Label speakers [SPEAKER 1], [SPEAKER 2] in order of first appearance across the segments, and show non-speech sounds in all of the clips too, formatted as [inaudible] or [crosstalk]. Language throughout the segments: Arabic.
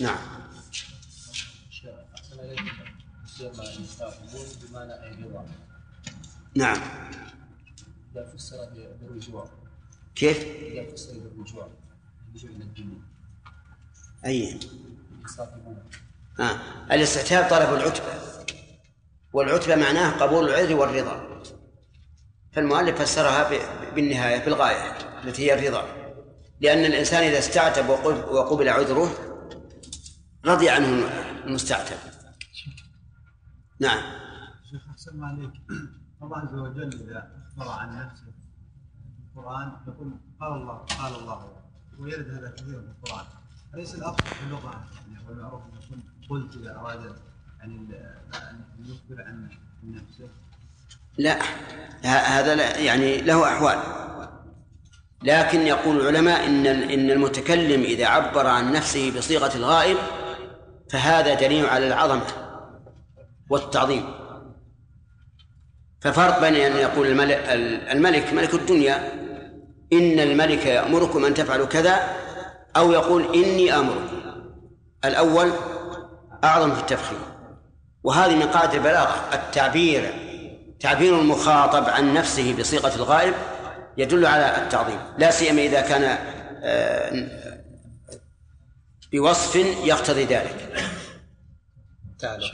[SPEAKER 1] نعم نعم إذا فسر كيف؟ إذا فسر الرجوع إلى الدنيا أي آه. الاستعتاب طلب العتبة والعتبة معناه قبول العذر والرضا فالمؤلف فسرها بالنهاية في الغايه التي هي الرضا لأن الإنسان إذا استعتب وقبل عذره رضي عنه المستعتب نعم شيخ احسن ما عليك الله عز وجل اذا اخبر عن نفسه في القران يقول قال الله قال الله ويرد هذا كثير في القران اليس الاصل في اللغه يعني المعروف ان يكون قلت اذا اراد يعني ان يخبر عن نفسه لا هذا لا يعني له احوال لكن يقول العلماء ان ان المتكلم اذا عبر عن نفسه بصيغه الغائب فهذا دليل على العظمة والتعظيم ففرق بين أن يقول الملك, الملك ملك الدنيا إن الملك يأمركم أن تفعلوا كذا أو يقول إني آمركم الأول أعظم في التفخيم وهذه من قاعدة البلاغة التعبير تعبير المخاطب عن نفسه بصيغة الغائب يدل على التعظيم لا سيما إذا كان آه، بوصف يقتضي ذلك تعالى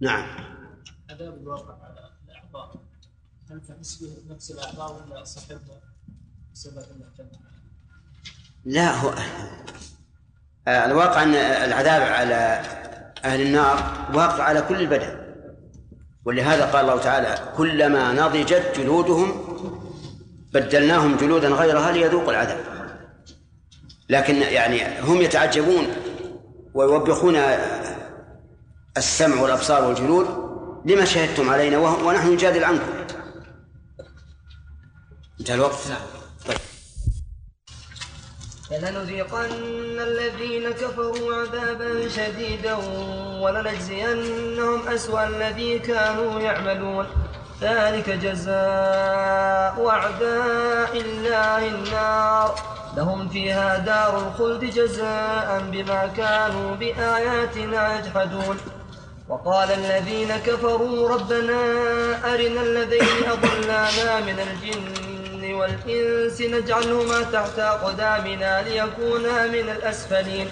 [SPEAKER 1] نعم عذاب الواقع على الاعضاء هل كنسبه نفس الاعضاء ولا صحيح بسبب لا هو الواقع ان العذاب على اهل النار واقع على كل البدن ولهذا قال الله تعالى كلما نضجت جلودهم بدلناهم جلودا غيرها ليذوقوا العذاب لكن يعني هم يتعجبون ويوبخون السمع والابصار والجلود لما شهدتم علينا ونحن نجادل عنكم انتهى الوقت نعم. طيب فلنذيقن الذين كفروا عذابا شديدا ولنجزينهم أسوأ الذي كانوا يعملون ذلك جزاء أعداء الله النار لهم فيها دار الخلد جزاء بما كانوا بآياتنا يجحدون وقال الذين كفروا ربنا أرنا الذين أضلانا من الجن والإنس نجعلهما تحت أقدامنا ليكونا من الأسفلين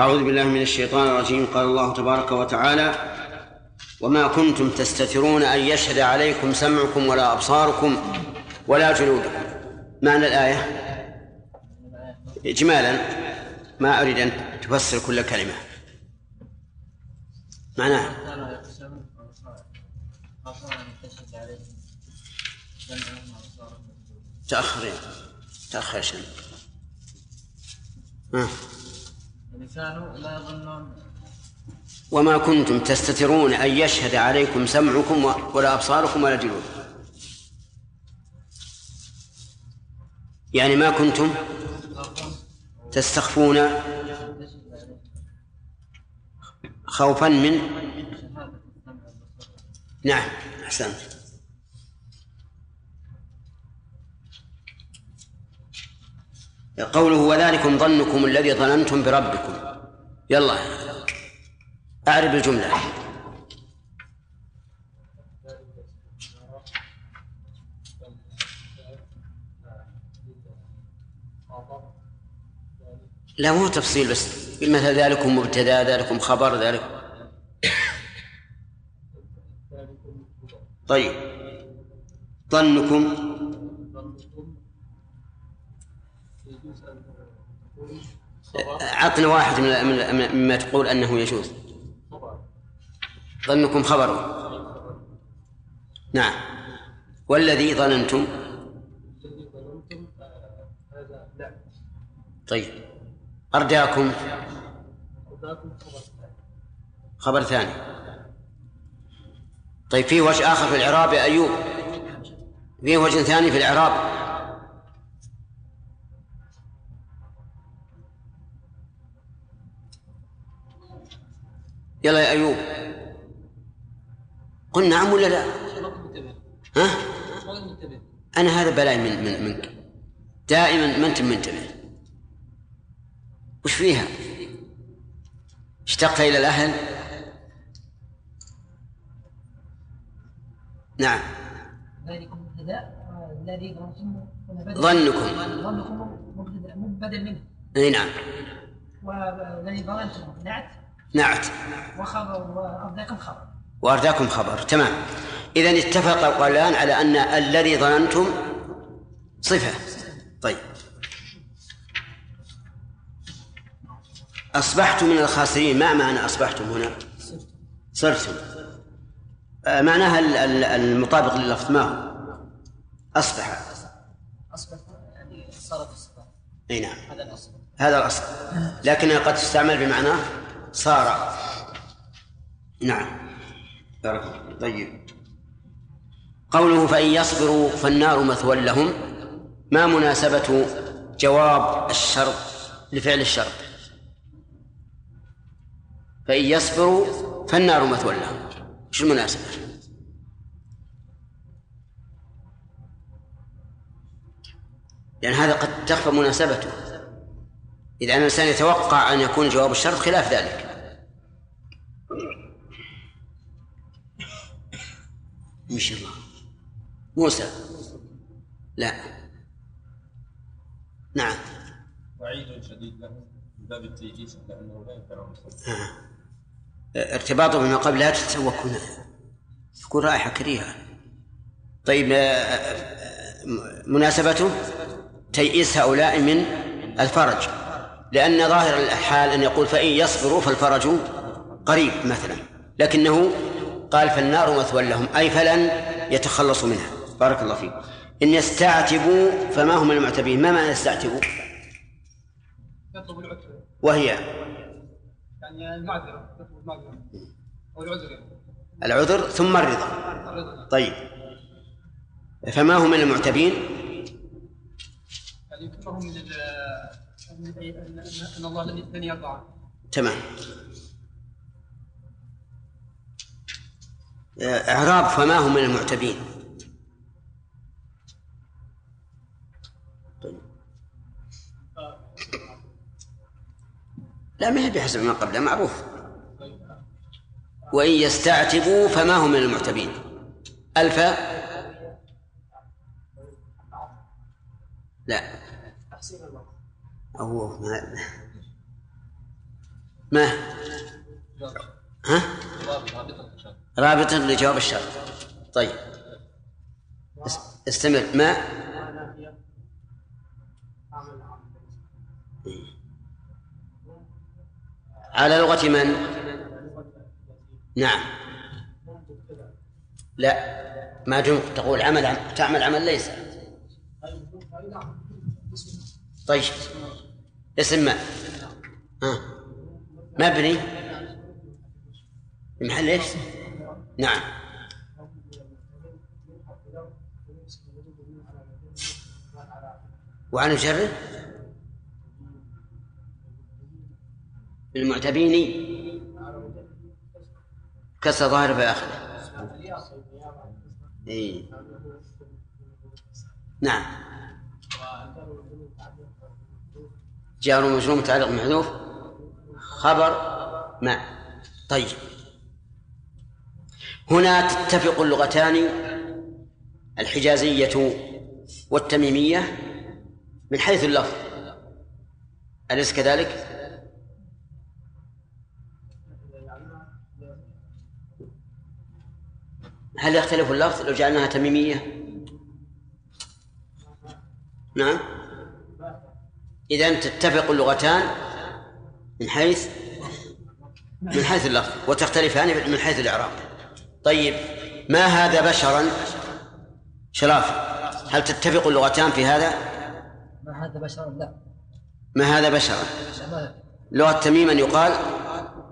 [SPEAKER 1] أعوذ بالله من الشيطان الرجيم قال الله تبارك وتعالى وما كنتم تستترون أن يشهد عليكم سمعكم ولا أبصاركم ولا جلودكم معنى الآية إجمالا ما أريد أن تفسر كل كلمة معناها تأخر تأخر شن لا يظنون وما كنتم تستترون أن يشهد عليكم سمعكم ولا أبصاركم ولا جلودكم يعني ما كنتم تستخفون خوفا من نعم أحسنت قوله وذلكم ظنكم الذي ظننتم بربكم يلا أعرب الجملة لا مو تفصيل بس بالمثل ذلكم مبتدا ذلكم خبر ذلك طيب ظنكم عطنا واحد من مما تقول انه يجوز ظنكم خبر نعم والذي ظننتم طيب أرداكم خبر ثاني طيب في وجه آخر في الإعراب يا أيوب في وجه ثاني في الإعراب يلا يا أيوب قل نعم ولا لا؟ ها؟ أنا هذا بلاي من من منك دائما ما أنت منتبه وش فيها اشتقت إلى الأهل نعم ذلكم ظنكم ظنكم مبتدا منه اي نعم والذي ظننتم نعت نعت وارداكم خبر وارداكم خبر تمام اذا اتفق القولان على ان الذي ظننتم صفه طيب أصبحتم من الخاسرين ما معنى أصبحتم هنا صرتم آه، معناها المطابق للفظ ما هو أصبح أصبح يعني صارت الصفات أي نعم هذا الأصل هذا الأصل لكنها قد تستعمل بمعنى صار نعم بارك طيب قوله فإن يصبروا فالنار مثوى لهم ما مناسبة جواب الشرط لفعل الشرط فإن يصبروا فالنار مثوى لهم شو المناسبة؟ لأن هذا قد تخفى مناسبته إذا أن الإنسان يتوقع أن يكون جواب الشرط خلاف ذلك إن شاء الله موسى لا نعم وعيد شديد له من باب التيجيس لأنه لا ينفع ارتباطه بما قبل لا تتسوق هنا تكون رائحة كريهة طيب آه، آه، مناسبته تيئيس هؤلاء من الفرج لأن ظاهر الحال أن يقول فإن يصبروا فالفرج قريب مثلا لكنه قال فالنار مثوى لهم أي فلن يتخلصوا منها بارك الله فيك إن يستعتبوا فما هم المعتبين ما معنى يستعتبوا يطلب العتبة وهي يعني المعذره المعذره او العذر يعني. العذر ثم الرضا طيب فما هو من المعتبين؟ يعني كما من ان الله لن يرضى تمام آه، إعراب فما هم من المعتبين؟ لا ما هي بحسب ما قبله معروف وإن يستعتبوا فما هم من المعتبين ألف لا أو ما ما ها؟ رابطا لجواب الشرط طيب استمر ما على لغة من؟ نعم لا ما دمت تقول عمل تعمل عمل ليس طيب اسم ما ها مبني محل ايش؟ نعم وعن مجرد بالمعتبين كسر ظاهر آخره إيه. نعم جار مجروم متعلق بمحذوف خبر مع طيب هنا تتفق اللغتان الحجازية والتميمية من حيث اللفظ أليس كذلك؟ هل يختلف اللفظ لو جعلناها تميمية؟ نعم إذا تتفق اللغتان من حيث من حيث اللفظ وتختلفان من حيث الإعراب طيب ما هذا بشرا شرافة هل تتفق اللغتان في هذا؟ ما هذا بشرا لا ما هذا بشرا لغة تميما يقال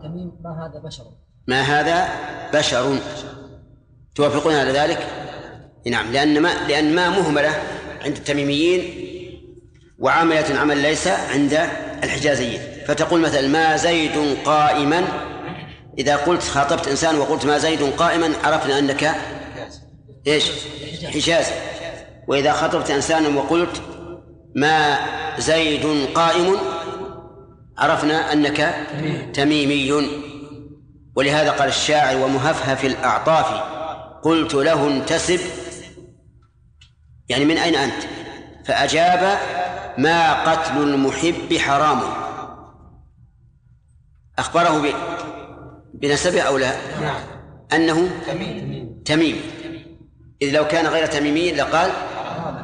[SPEAKER 1] تميم ما هذا بشر ما هذا بشر توافقون على ذلك؟ نعم لأن ما لأن ما مهملة عند التميميين وعاملة عمل ليس عند الحجازيين فتقول مثلا ما زيد قائما إذا قلت خاطبت إنسان وقلت ما زيد قائما عرفنا أنك إيش حجازي وإذا خاطبت إنسانا وقلت ما زيد قائم عرفنا أنك تميمي ولهذا قال الشاعر ومهفهف الأعطاف قلت له انتسب يعني من أين أنت فأجاب ما قتل المحب حرام أخبره بنسبه أو لا نعم. أنه تميم إذ لو كان غير تميمي لقال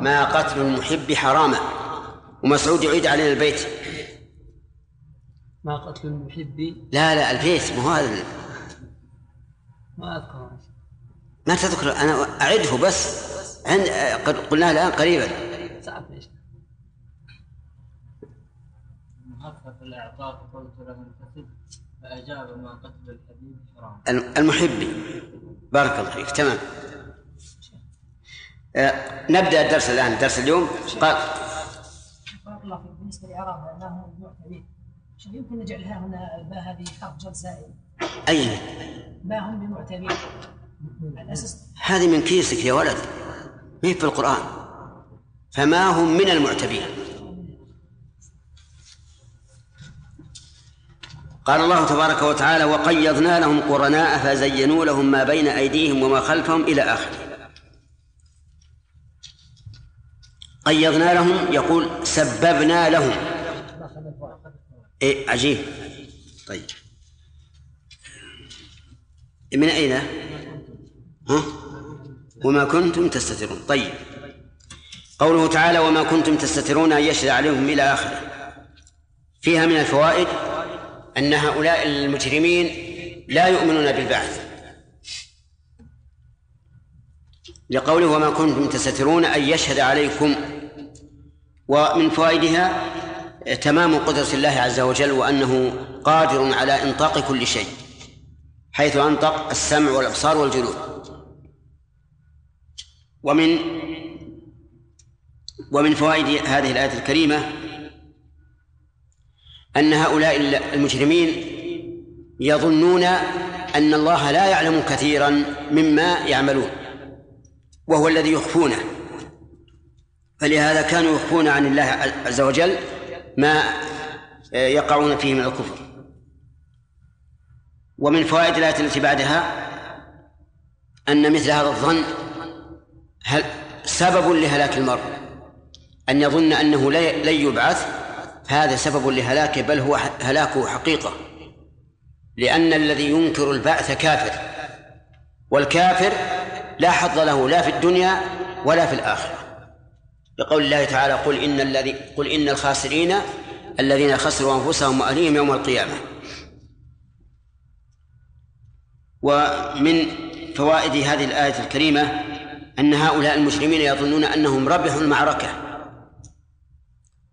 [SPEAKER 1] ما قتل المحب حراما ومسعود يعيد علينا البيت
[SPEAKER 2] ما قتل المحب
[SPEAKER 1] لا لا البيت مو هذا ما أذكر ما تذكر أنا أعده بس عند قلناه الآن قريبا المحبي بارك الله فيك تمام آه، نبدا الدرس الان درس اليوم قال بارك الله فيك بالنسبه لاعراب ما هم كبير يمكن نجعلها هنا الباء هذه حرف جر زائد اي ما هم بمعتبرين هذه من كيسك يا ولد ما في القرآن فما هم من المعتبين قال الله تبارك وتعالى وقيضنا لهم قرناء فزينوا لهم ما بين أيديهم وما خلفهم إلى آخره قيضنا لهم يقول سببنا لهم إيه عجيب طيب من أين؟ ها؟ وما كنتم تستترون طيب قوله تعالى وما كنتم تستترون أن يشهد عليهم إلى آخره فيها من الفوائد أن هؤلاء المجرمين لا يؤمنون بالبعث لقوله وما كنتم تستترون أن يشهد عليكم ومن فوائدها تمام قدرة الله عز وجل وأنه قادر على إنطاق كل شيء حيث أنطق السمع والأبصار والجلود ومن ومن فوائد هذه الآية الكريمة أن هؤلاء المجرمين يظنون أن الله لا يعلم كثيرا مما يعملون وهو الذي يخفونه فلهذا كانوا يخفون عن الله عز وجل ما آه، يقعون فيه من الكفر ومن فوائد الآية التي بعدها أن مثل هذا الظن هل سبب لهلاك المرء أن يظن أنه لن يبعث هذا سبب لهلاكه بل هو هلاكه حقيقة لأن الذي ينكر البعث كافر والكافر لا حظ له لا في الدنيا ولا في الآخرة لقول الله تعالى قل إن الذي قل إن الخاسرين الذين خسروا أنفسهم وأهليهم يوم القيامة ومن فوائد هذه الآية الكريمة أن هؤلاء المسلمين يظنون أنهم ربحوا المعركة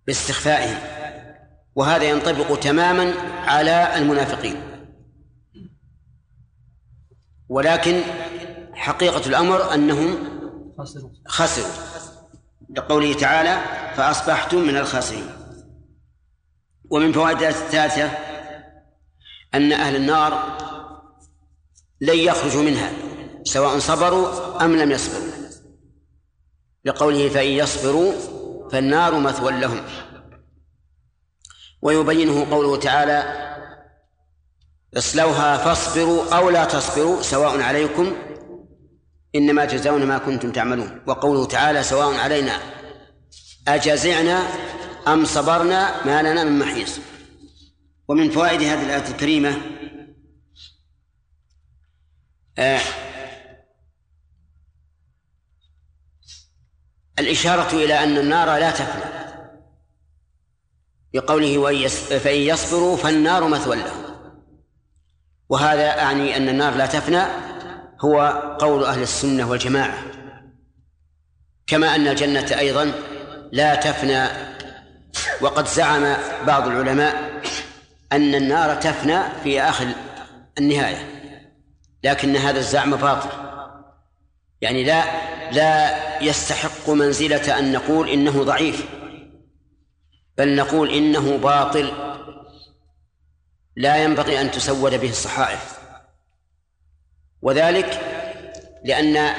[SPEAKER 1] باستخفائهم وهذا ينطبق تماما على المنافقين ولكن حقيقة الأمر أنهم خسروا لقوله تعالى فأصبحتم من الخاسرين ومن فوائد الثالثة أن أهل النار لن يخرجوا منها سواء صبروا أم لم يصبروا لقوله فإن يصبروا فالنار مثوى لهم ويبينه قوله تعالى اصلوها فاصبروا أو لا تصبروا سواء عليكم إنما تجزون ما كنتم تعملون وقوله تعالى سواء علينا أجزعنا أم صبرنا ما لنا من محيص ومن فوائد هذه الآية الكريمة آه الإشارة إلى أن النار لا تفنى بقوله فإن يصبروا فالنار مثوى لهم وهذا أعني أن النار لا تفنى هو قول أهل السنة والجماعة كما أن الجنة أيضا لا تفنى وقد زعم بعض العلماء أن النار تفنى في آخر النهاية لكن هذا الزعم باطل يعني لا لا يستحق منزلة أن نقول إنه ضعيف بل نقول إنه باطل لا ينبغي أن تسود به الصحائف وذلك لأن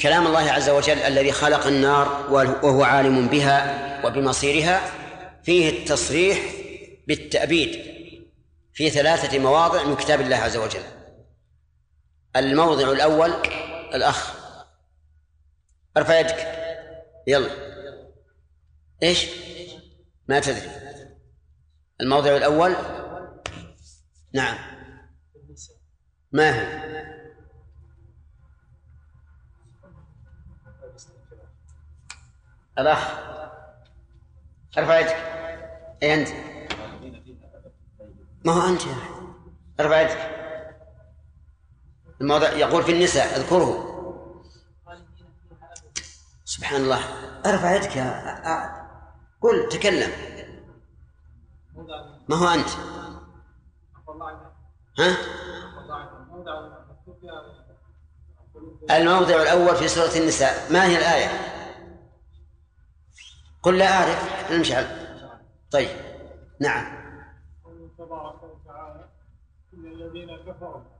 [SPEAKER 1] كلام الله عز وجل الذي خلق النار وهو عالم بها وبمصيرها فيه التصريح بالتأبيد في ثلاثة مواضع من كتاب الله عز وجل الموضع الأول الأخ ارفع يدك يلا ايش ما تدري الموضع الاول نعم ما هي الاخ ارفع يدك اي انت ما هو انت يا ارفع يدك الموضع يقول في النساء اذكره سبحان الله ارفع يدك يا قل تكلم ما هو أنت ها الموضع الأول في سورة النساء ما هي الآية قل لا أعرف المشعل طيب نعم تبارك وتعالى الذين كفروا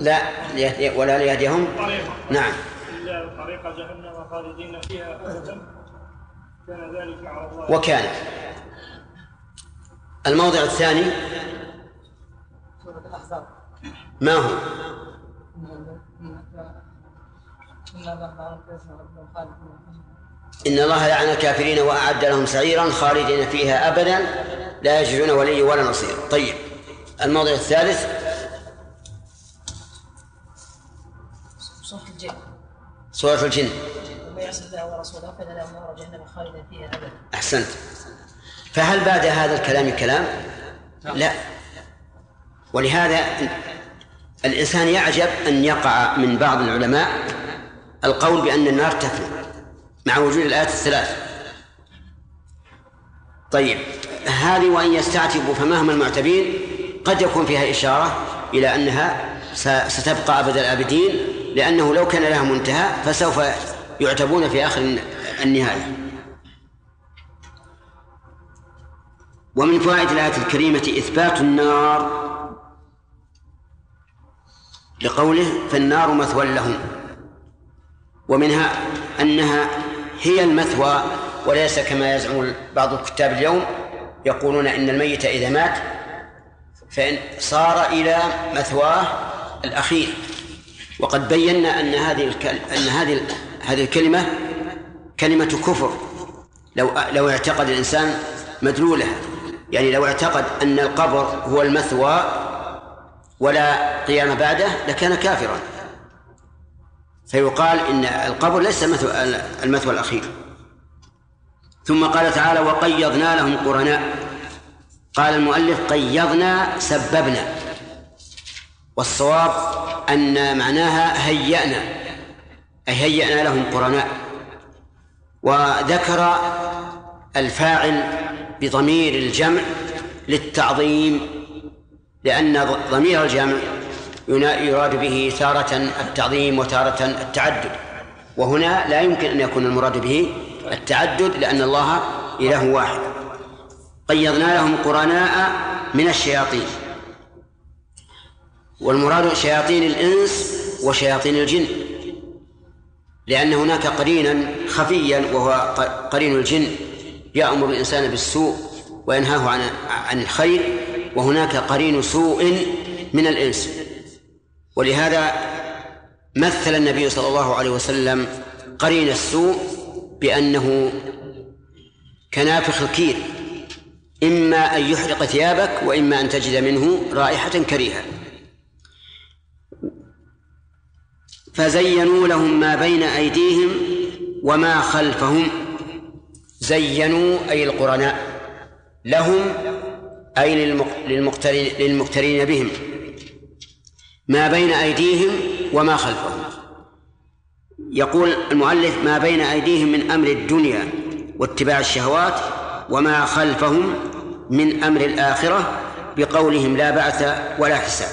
[SPEAKER 1] لا ليهدي ولا ليهديهم نعم إلا طريق جهنم خالدين فيها كان ذلك على الله وكان الموضع الثاني ما هو؟ إن الأحزاب إن الله لعن الكافرين وأعد لهم سعيرا خالدين فيها أبدا لا يجدون ولي ولا نصير طيب الموضع الثالث سورة الجن ومن الجن الله ورسوله له نار جهنم فيها أبدا أحسنت فهل بعد هذا الكلام كلام؟ نعم. لا ولهذا الإنسان يعجب أن يقع من بعض العلماء القول بأن النار تفنى مع وجود الآيات الثلاث طيب هذه وإن يستعتبوا فمهما المعتبين قد يكون فيها إشارة إلى أنها ستبقى أبد الآبدين لأنه لو كان لها منتهى فسوف يعتبون في آخر النهاية ومن فوائد الآية الكريمة إثبات النار لقوله فالنار مثوى لهم ومنها أنها هي المثوى وليس كما يزعم بعض الكتاب اليوم يقولون إن الميت إذا مات فإن صار إلى مثواه الأخير وقد بينا أن هذه أن هذه هذه الكلمة كلمة كفر لو لو اعتقد الإنسان مدلولها يعني لو اعتقد أن القبر هو المثوى ولا قيام بعده لكان كافرا فيقال إن القبر ليس المثوى الأخير ثم قال تعالى وقيضنا لهم قرناء قال المؤلف قيضنا سببنا والصواب أن معناها هيأنا أي هيأنا لهم قرناء وذكر الفاعل بضمير الجمع للتعظيم لأن ضمير الجمع يراد به تارة التعظيم وتارة التعدد وهنا لا يمكن أن يكون المراد به التعدد لأن الله إله واحد قيضنا لهم قرناء من الشياطين والمراد شياطين الإنس وشياطين الجن لأن هناك قرينا خفيا وهو قرين الجن يأمر الإنسان بالسوء وينهاه عن عن الخير وهناك قرين سوء من الإنس ولهذا مثل النبي صلى الله عليه وسلم قرين السوء بأنه كنافخ الكير إما أن يحرق ثيابك وإما أن تجد منه رائحة كريهة فزينوا لهم ما بين أيديهم وما خلفهم زينوا أي القرناء لهم أي للمقترين بهم ما بين أيديهم وما خلفهم يقول المؤلف ما بين أيديهم من أمر الدنيا واتباع الشهوات وما خلفهم من أمر الآخرة بقولهم لا بعث ولا حساب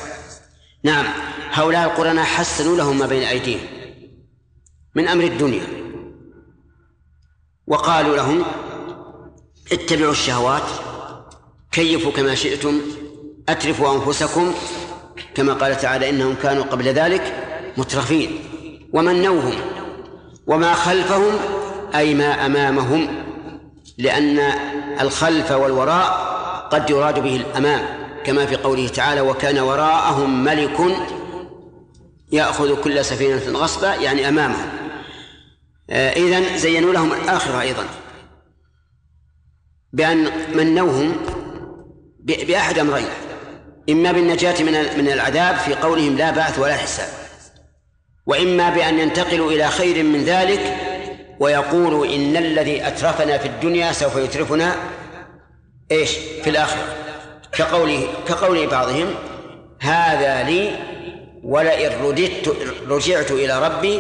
[SPEAKER 1] نعم هؤلاء القرناء حسنوا لهم ما بين أيديهم من أمر الدنيا وقالوا لهم اتبعوا الشهوات كيفوا كما شئتم أترفوا أنفسكم كما قال تعالى إنهم كانوا قبل ذلك مترفين ومنوهم وما خلفهم أي ما أمامهم لأن الخلف والوراء قد يراد به الأمام كما في قوله تعالى وكان وراءهم ملك يأخذ كل سفينة غصبا يعني أمامهم آه، اذا زينوا لهم الآخرة أيضا بأن منوهم بأحد أمرين إما بالنجاة من من العذاب في قولهم لا بعث ولا حساب وإما بأن ينتقلوا إلى خير من ذلك ويقولوا إن الذي أترفنا في الدنيا سوف يترفنا إيش في الآخرة كقوله كقول بعضهم هذا لي ولئن رددت رجعت إلى ربي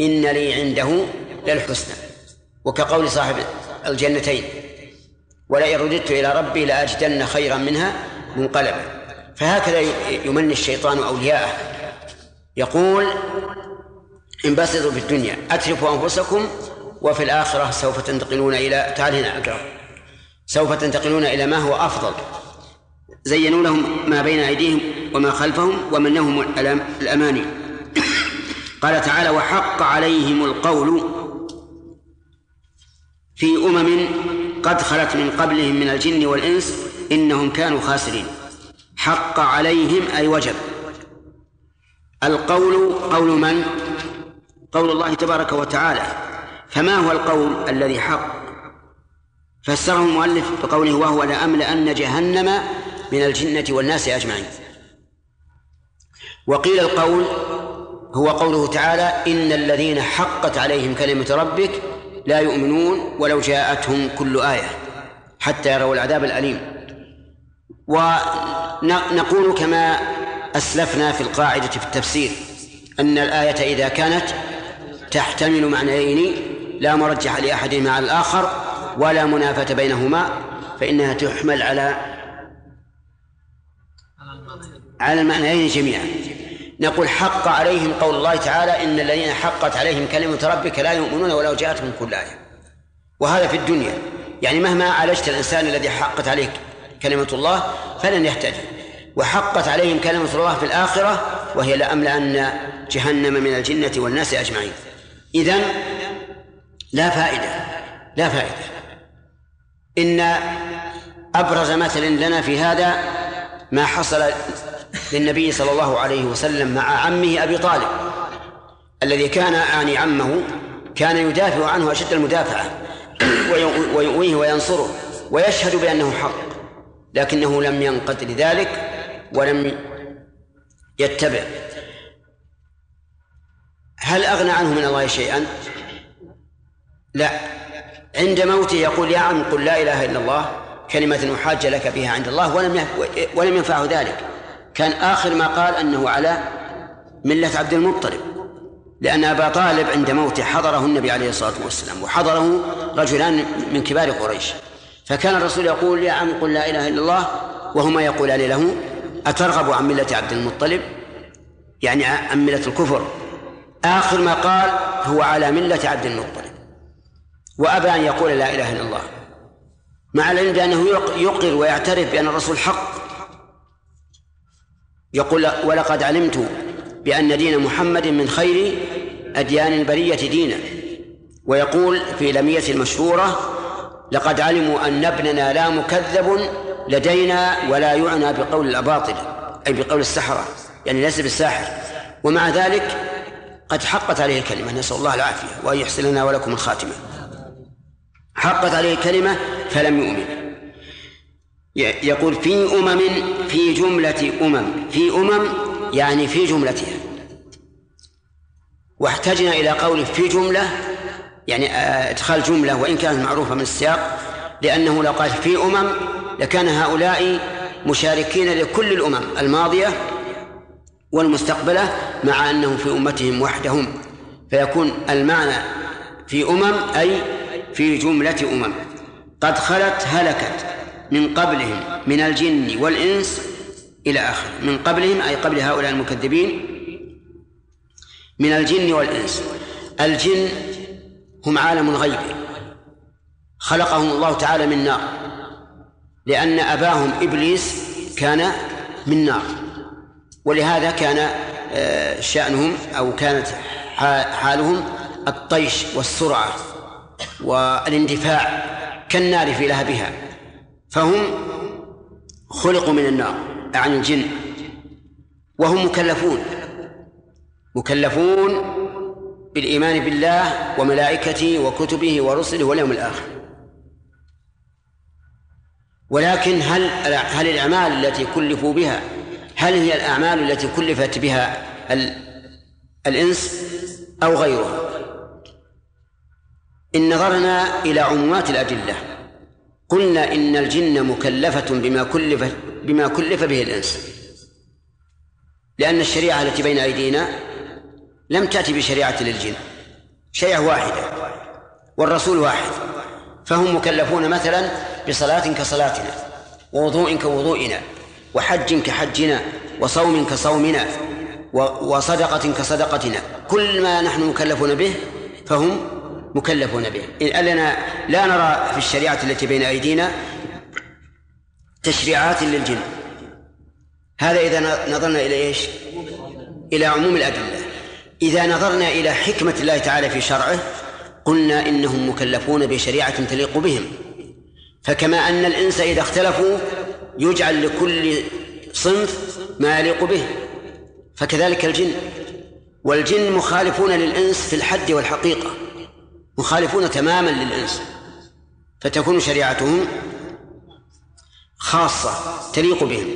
[SPEAKER 1] إن لي عنده للحسنى وكقول صاحب الجنتين ولئن رددت إلى ربي لأجدن خيرا منها منقلبا فهكذا يمني الشيطان أولياءه يقول انبسطوا في الدنيا أترفوا أنفسكم وفي الآخرة سوف تنتقلون إلى تعال هنا أقرأ سوف تنتقلون إلى ما هو أفضل زينوا لهم ما بين أيديهم وما خلفهم ومنهم الأماني [coughs] قال تعالى وحق عليهم القول في أمم قد خلت من قبلهم من الجن والإنس إنهم كانوا خاسرين حق عليهم أي وجب القول قول من؟ قول الله تبارك وتعالى فما هو القول الذي حق؟ فسره المؤلف بقوله وهو لأملأن جهنم من الجنة والناس أجمعين وقيل القول هو قوله تعالى إن الذين حقت عليهم كلمة ربك لا يؤمنون ولو جاءتهم كل آية حتى يروا العذاب الأليم ونقول كما أسلفنا في القاعدة في التفسير أن الآية إذا كانت تحتمل معنيين لا مرجح لأحدهما على الآخر ولا منافة بينهما فإنها تحمل على على المعنيين جميعا نقول حق عليهم قول الله تعالى إن الذين حقت عليهم كلمة ربك لا يؤمنون ولو جاءتهم كل آية وهذا في الدنيا يعني مهما عالجت الإنسان الذي حقت عليك كلمة الله فلن يهتدي وحقت عليهم كلمة الله في الآخرة وهي لأملأن جهنم من الجنة والناس أجمعين إذا لا فائدة لا فائدة إن أبرز مثل لنا في هذا ما حصل للنبي صلى الله عليه وسلم مع عمه أبي طالب الذي كان يعني عمه كان يدافع عنه أشد المدافعة ويؤويه وينصره ويشهد بأنه حق لكنه لم ينقد لذلك ولم يتبع هل أغنى عنه من الله شيئا لا عند موته يقول يا عم قل لا إله إلا الله كلمة أحاج لك بها عند الله ولم ولم ينفعه ذلك كان آخر ما قال أنه على ملة عبد المطلب لأن أبا طالب عند موته حضره النبي عليه الصلاة والسلام وحضره رجلان من كبار قريش فكان الرسول يقول يا عم قل لا إله إلا الله وهما يقولان له أترغب عن ملة عبد المطلب يعني عن ملة الكفر آخر ما قال هو على ملة عبد المطلب وأبى أن يقول لا إله إلا الله مع العلم بأنه يقر ويعترف بأن الرسول حق يقول ولقد علمت بأن دين محمد من خير أديان البرية دينا ويقول في لمية المشهورة لقد علموا أن ابننا لا مكذب لدينا ولا يعنى بقول الأباطل أي بقول السحرة يعني ليس بالساحر ومع ذلك قد حقت عليه الكلمة نسأل الله العافية وأن يحسن لنا ولكم الخاتمة حقت عليه الكلمة فلم يؤمن يقول في أمم في جملة أمم في أمم يعني في جملتها واحتجنا إلى قول في جملة يعني آه، ادخال جمله وان كانت معروفه من السياق لانه لو قال في امم لكان هؤلاء مشاركين لكل الامم الماضيه والمستقبله مع انهم في امتهم وحدهم فيكون المعنى في امم اي في جمله امم قد خلت هلكت من قبلهم من الجن والانس الى اخره من قبلهم اي قبل هؤلاء المكذبين من الجن والانس الجن هم عالم الغيب خلقهم الله تعالى من نار لأن أباهم إبليس كان من نار ولهذا كان آه، شأنهم أو كانت حالهم الطيش والسرعة والاندفاع كالنار في لهبها فهم خلقوا من النار عن يعني الجن وهم مكلفون مكلفون بالإيمان بالله وملائكته وكتبه ورسله واليوم الآخر ولكن هل هل الأعمال التي كلفوا بها هل هي الأعمال التي كلفت بها الإنس أو غيرها إن نظرنا إلى عمومات الأدلة قلنا إن الجن مكلفة بما كلف بما كلف به الإنس لأن الشريعة التي بين أيدينا لم تأتي بشريعة للجن شيعة واحدة والرسول واحد فهم مكلفون مثلا بصلاة كصلاتنا ووضوء كوضوئنا وحج كحجنا وصوم كصومنا وصدقة كصدقتنا كل ما نحن مكلفون به فهم مكلفون به إن أننا لا نرى في الشريعة التي بين أيدينا تشريعات للجن هذا إذا نظرنا إلى إيش إلى عموم الأدلة إذا نظرنا إلى حكمة الله تعالى في شرعه قلنا إنهم مكلفون بشريعة تليق بهم فكما أن الإنس إذا اختلفوا يجعل لكل صنف ما يليق به فكذلك الجن والجن مخالفون للإنس في الحد والحقيقة مخالفون تماما للإنس فتكون شريعتهم خاصة تليق بهم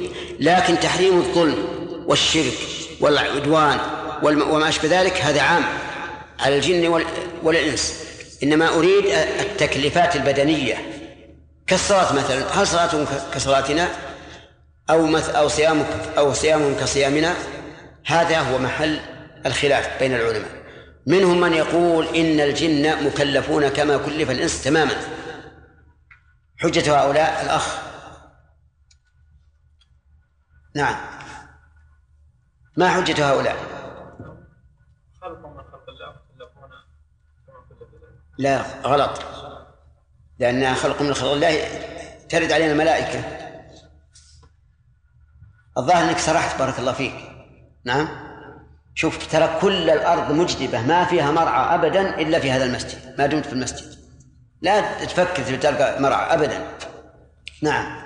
[SPEAKER 1] لكن تحريم الظلم والشرك والعدوان وما أشبه ذلك هذا عام على الجن والإنس إنما أريد التكليفات البدنية كالصلاة مثلا هل صلاتهم كصلاتنا أو أو صيام أو صيامهم كصيامنا هذا هو محل الخلاف بين العلماء منهم من يقول إن الجن مكلفون كما كلف الإنس تماما حجة هؤلاء الأخ نعم ما حجة هؤلاء؟ لا غلط لأنها خلق من خلق الله ترد علينا الملائكة الظاهر أنك سرحت بارك الله فيك نعم شوف ترى كل الأرض مجدبة ما فيها مرعى أبدا إلا في هذا المسجد ما دمت في المسجد لا تفكر تلقى مرعى أبدا نعم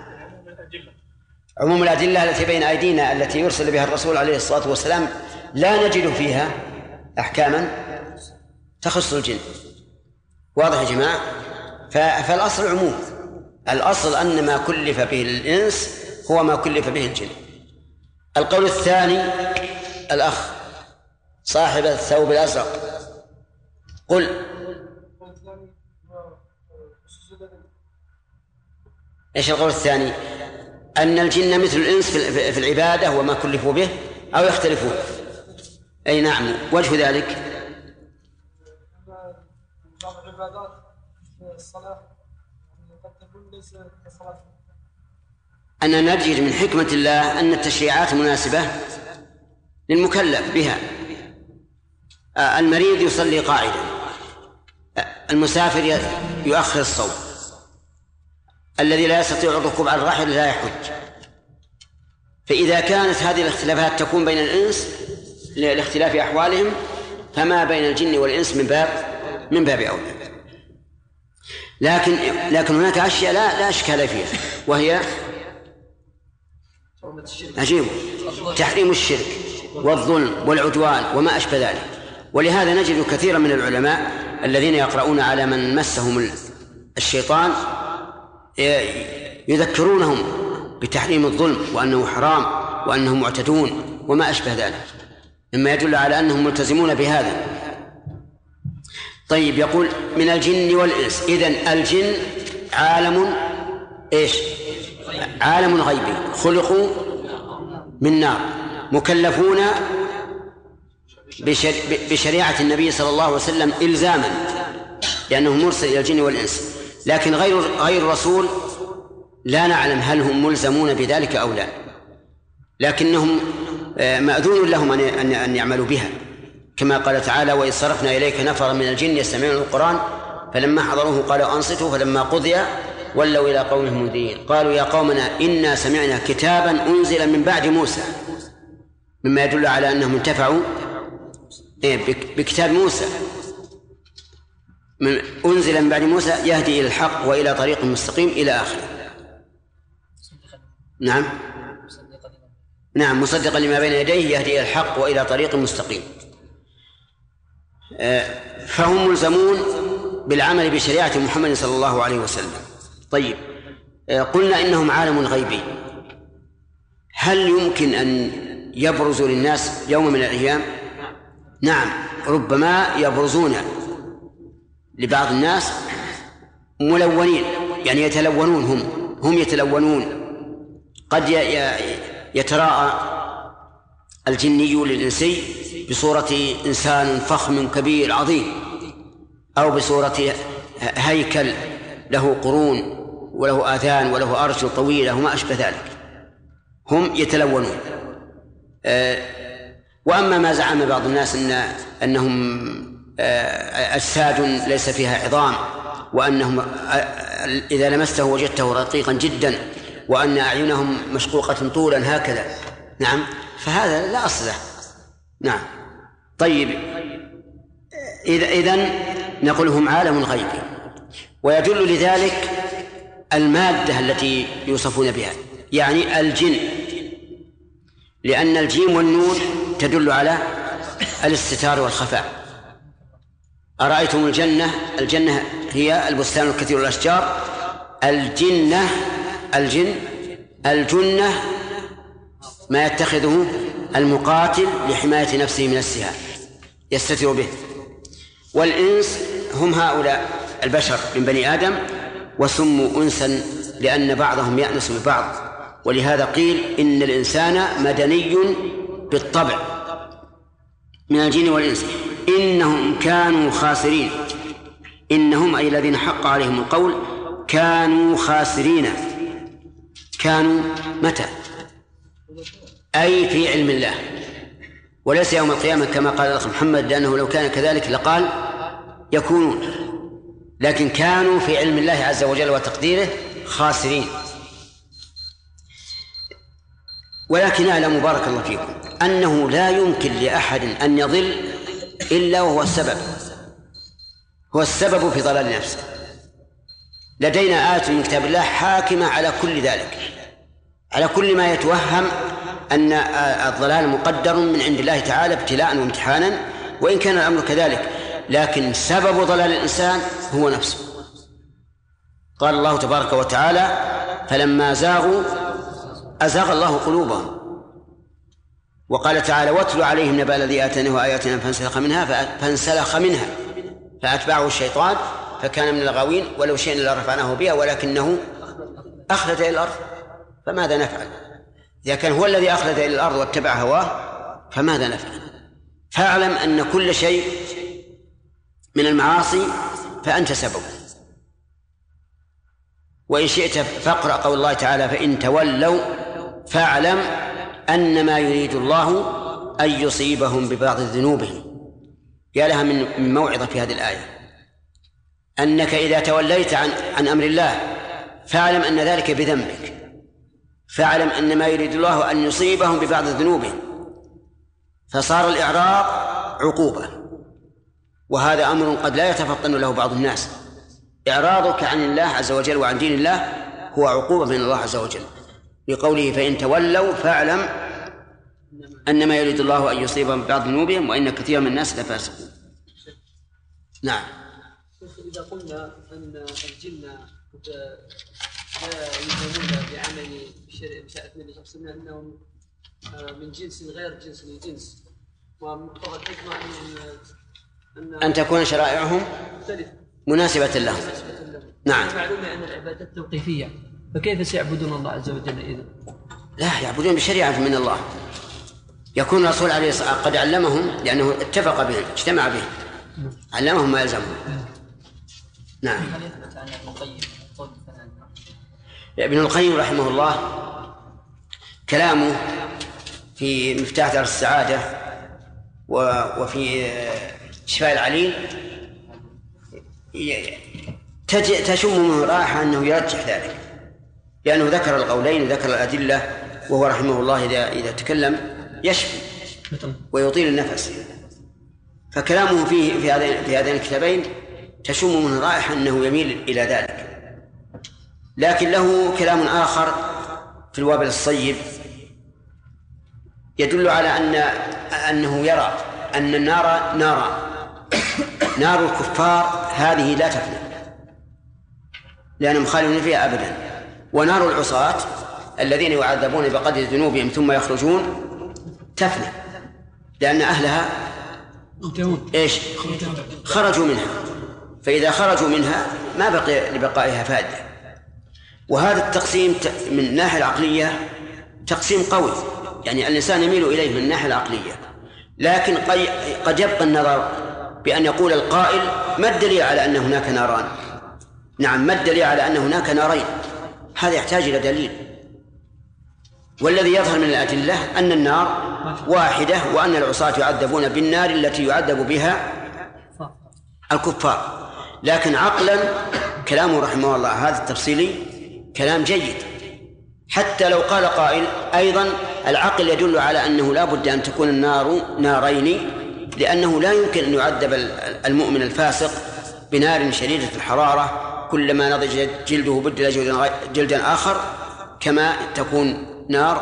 [SPEAKER 1] عموم الأدلة التي بين أيدينا التي يرسل بها الرسول عليه الصلاة والسلام لا نجد فيها أحكاما تخص الجن واضح يا جماعة فالأصل عموم الأصل أن ما كلف به الإنس هو ما كلف به الجن القول الثاني الأخ صاحب الثوب الأزرق قل ايش القول الثاني؟ أن الجن مثل الإنس في العبادة وما كلفوا به أو يختلفون أي نعم وجه ذلك العبادات الصلاة يعني قد تكون كصلاة نجد من حكمة الله أن التشريعات مناسبة للمكلف بها آه، المريض يصلي قاعدا آه، المسافر يؤخر الصوم الذي لا يستطيع الركوب على الراحل لا يحج فإذا كانت هذه الاختلافات تكون بين الإنس لاختلاف أحوالهم فما بين الجن والإنس من باب من باب أولى لكن لكن هناك اشياء لا لا اشكال فيها وهي عجيب تحريم الشرك والظلم والعدوان وما اشبه ذلك ولهذا نجد كثيرا من العلماء الذين يقرؤون على من مسهم الشيطان يذكرونهم بتحريم الظلم وانه حرام وانهم معتدون وما اشبه ذلك مما يدل على انهم ملتزمون بهذا طيب يقول من الجن والإنس إذن الجن عالم إيش عالم غيبي خلقوا من نار مكلفون بشريعة النبي صلى الله عليه وسلم إلزاما لأنه مرسل إلى الجن والإنس لكن غير غير الرسول لا نعلم هل هم ملزمون بذلك أو لا لكنهم آه، مأذون لهم أن أن يعملوا بها كما قال تعالى وإذ صرفنا إليك نفرا من الجن يستمعون القرآن فلما حضروه قالوا أنصتوا فلما قضي ولوا إلى قومهم منذرين قالوا يا قومنا إنا سمعنا كتابا أنزل من بعد موسى مما يدل على أنهم انتفعوا إيه، بكتاب موسى من أنزل من بعد موسى يهدي إلى الحق وإلى طريق مستقيم إلى آخره نعم نعم مصدقا لما بين يديه يهدي إلى الحق وإلى طريق مستقيم فهم ملزمون بالعمل بشريعة محمد صلى الله عليه وسلم طيب آه، قلنا إنهم عالم غيبي هل يمكن أن يبرزوا للناس يوم من الأيام نعم ربما يبرزون لبعض الناس ملونين يعني يتلونون هم هم يتلونون قد يتراءى الجني للإنسي بصورة إنسان فخم كبير عظيم أو بصورة هيكل له قرون وله آذان وله أرجل طويلة وما أشبه ذلك هم يتلونون آه، وأما ما زعم بعض الناس أن أنهم آه، أجساد ليس فيها عظام وأنهم آه، إذا لمسته وجدته رقيقا جدا وأن أعينهم مشقوقة طولا هكذا نعم فهذا لا أصل له نعم طيب إذا إذن نقول هم عالم الغيب ويدل لذلك المادة التي يوصفون بها يعني الجن لأن الجيم والنون تدل على الاستتار والخفاء أرأيتم الجنة الجنة هي البستان الكثير الأشجار الجنة الجن الجنة ما يتخذه المقاتل لحماية نفسه من السهام يستتر به والإنس هم هؤلاء البشر من بني آدم وسموا أنسا لأن بعضهم يأنس ببعض ولهذا قيل إن الإنسان مدني بالطبع من الجن والإنس إنهم كانوا خاسرين إنهم أي الذين حق عليهم القول كانوا خاسرين كانوا متى أي في علم الله وليس يوم القيامة كما قال الأخ محمد لأنه لو كان كذلك لقال يكونون لكن كانوا في علم الله عز وجل وتقديره خاسرين ولكن أعلم بارك الله فيكم أنه لا يمكن لأحد أن يضل إلا وهو السبب هو السبب في ضلال نفسه لدينا آية من كتاب الله حاكمة على كل ذلك على كل ما يتوهم أن الضلال مقدر من عند الله تعالى ابتلاء وامتحانا وإن كان الأمر كذلك لكن سبب ضلال الإنسان هو نفسه قال الله تبارك وتعالى فلما زاغوا أزاغ الله قلوبهم وقال تعالى واتل عليهم نبأ الذي آتيناه آياتنا فانسلخ منها فانسلخ منها فأتبعه الشيطان فكان من الغاوين ولو شئنا لرفعناه بها ولكنه أخلد إلى الأرض فماذا نفعل؟ إذا كان هو الذي أخلد إلى الأرض واتبع هواه فماذا نفعل فاعلم أن كل شيء من المعاصي فأنت سبب وإن شئت فاقرأ قول الله تعالى فإن تولوا فاعلم أن ما يريد الله أن يصيبهم ببعض ذنوبهم يا لها من موعظة في هذه الآية أنك إذا توليت عن عن أمر الله فاعلم أن ذلك بذنبك فاعلم ان ما يريد الله ان يصيبهم ببعض ذنوبهم فصار الاعراق عقوبه وهذا امر قد لا يتفطن له بعض الناس اعراضك عن الله عز وجل وعن دين الله هو عقوبه من الله عز وجل لقوله فان تولوا فاعلم ان ما يريد الله ان يصيبهم ببعض ذنوبهم وان كثيرا من الناس لفاسقون نعم اذا قلنا ان الجن يلزمون بعمل شرع مساءة النبي أنهم آه، من جنس غير جنس لجنس ومقتضى الحكمة أن أن تكون شرائعهم مناسبة لهم نعم معلوم أن العبادات توقيفية فكيف سيعبدون الله عز وجل إذا؟ لا يعبدون بشريعة من الله يكون الرسول عليه الصلاة والسلام قد علمهم لأنه اتفق بهم اجتمع بهم نعم. علمهم ما يلزمهم نعم, نعم. هل يثبت عن ابن القيم ابن القيم رحمه الله كلامه في مفتاح دار السعادة وفي آه، شفاء العليل تشم منه رائحة أنه يرجح ذلك لأنه ذكر القولين وذكر الأدلة وهو رحمه الله إذا إذا تكلم يشفي ويطيل النفس فكلامه فيه في هذين في هذين الكتابين تشم منه رائحة أنه يميل إلى ذلك لكن له كلام آخر في الوابل الصيب يدل على أن أنه يرى أن النار نار نار الكفار هذه لا تفنى لأنهم خالدون فيها أبدا ونار العصاة الذين يعذبون بقدر ذنوبهم ثم يخرجون تفنى لأن أهلها ايش؟ خرجوا منها فإذا خرجوا منها ما بقي لبقائها فائدة وهذا التقسيم من الناحية العقلية تقسيم قوي يعني الإنسان يميل إليه من الناحية العقلية لكن قد يبقى النظر بأن يقول القائل ما الدليل على أن هناك ناران نعم ما الدليل على أن هناك نارين هذا يحتاج إلى دليل والذي يظهر من الأدلة أن النار واحدة وأن العصاة يعذبون بالنار التي يعذب بها الكفار لكن عقلا كلامه رحمه الله هذا التفصيلي كلام جيد حتى لو قال قائل أيضا العقل يدل على أنه لا بد أن تكون النار نارين لأنه لا يمكن أن يعذب المؤمن الفاسق بنار شديدة الحرارة كلما نضج جلده بدل جلدا آخر كما تكون نار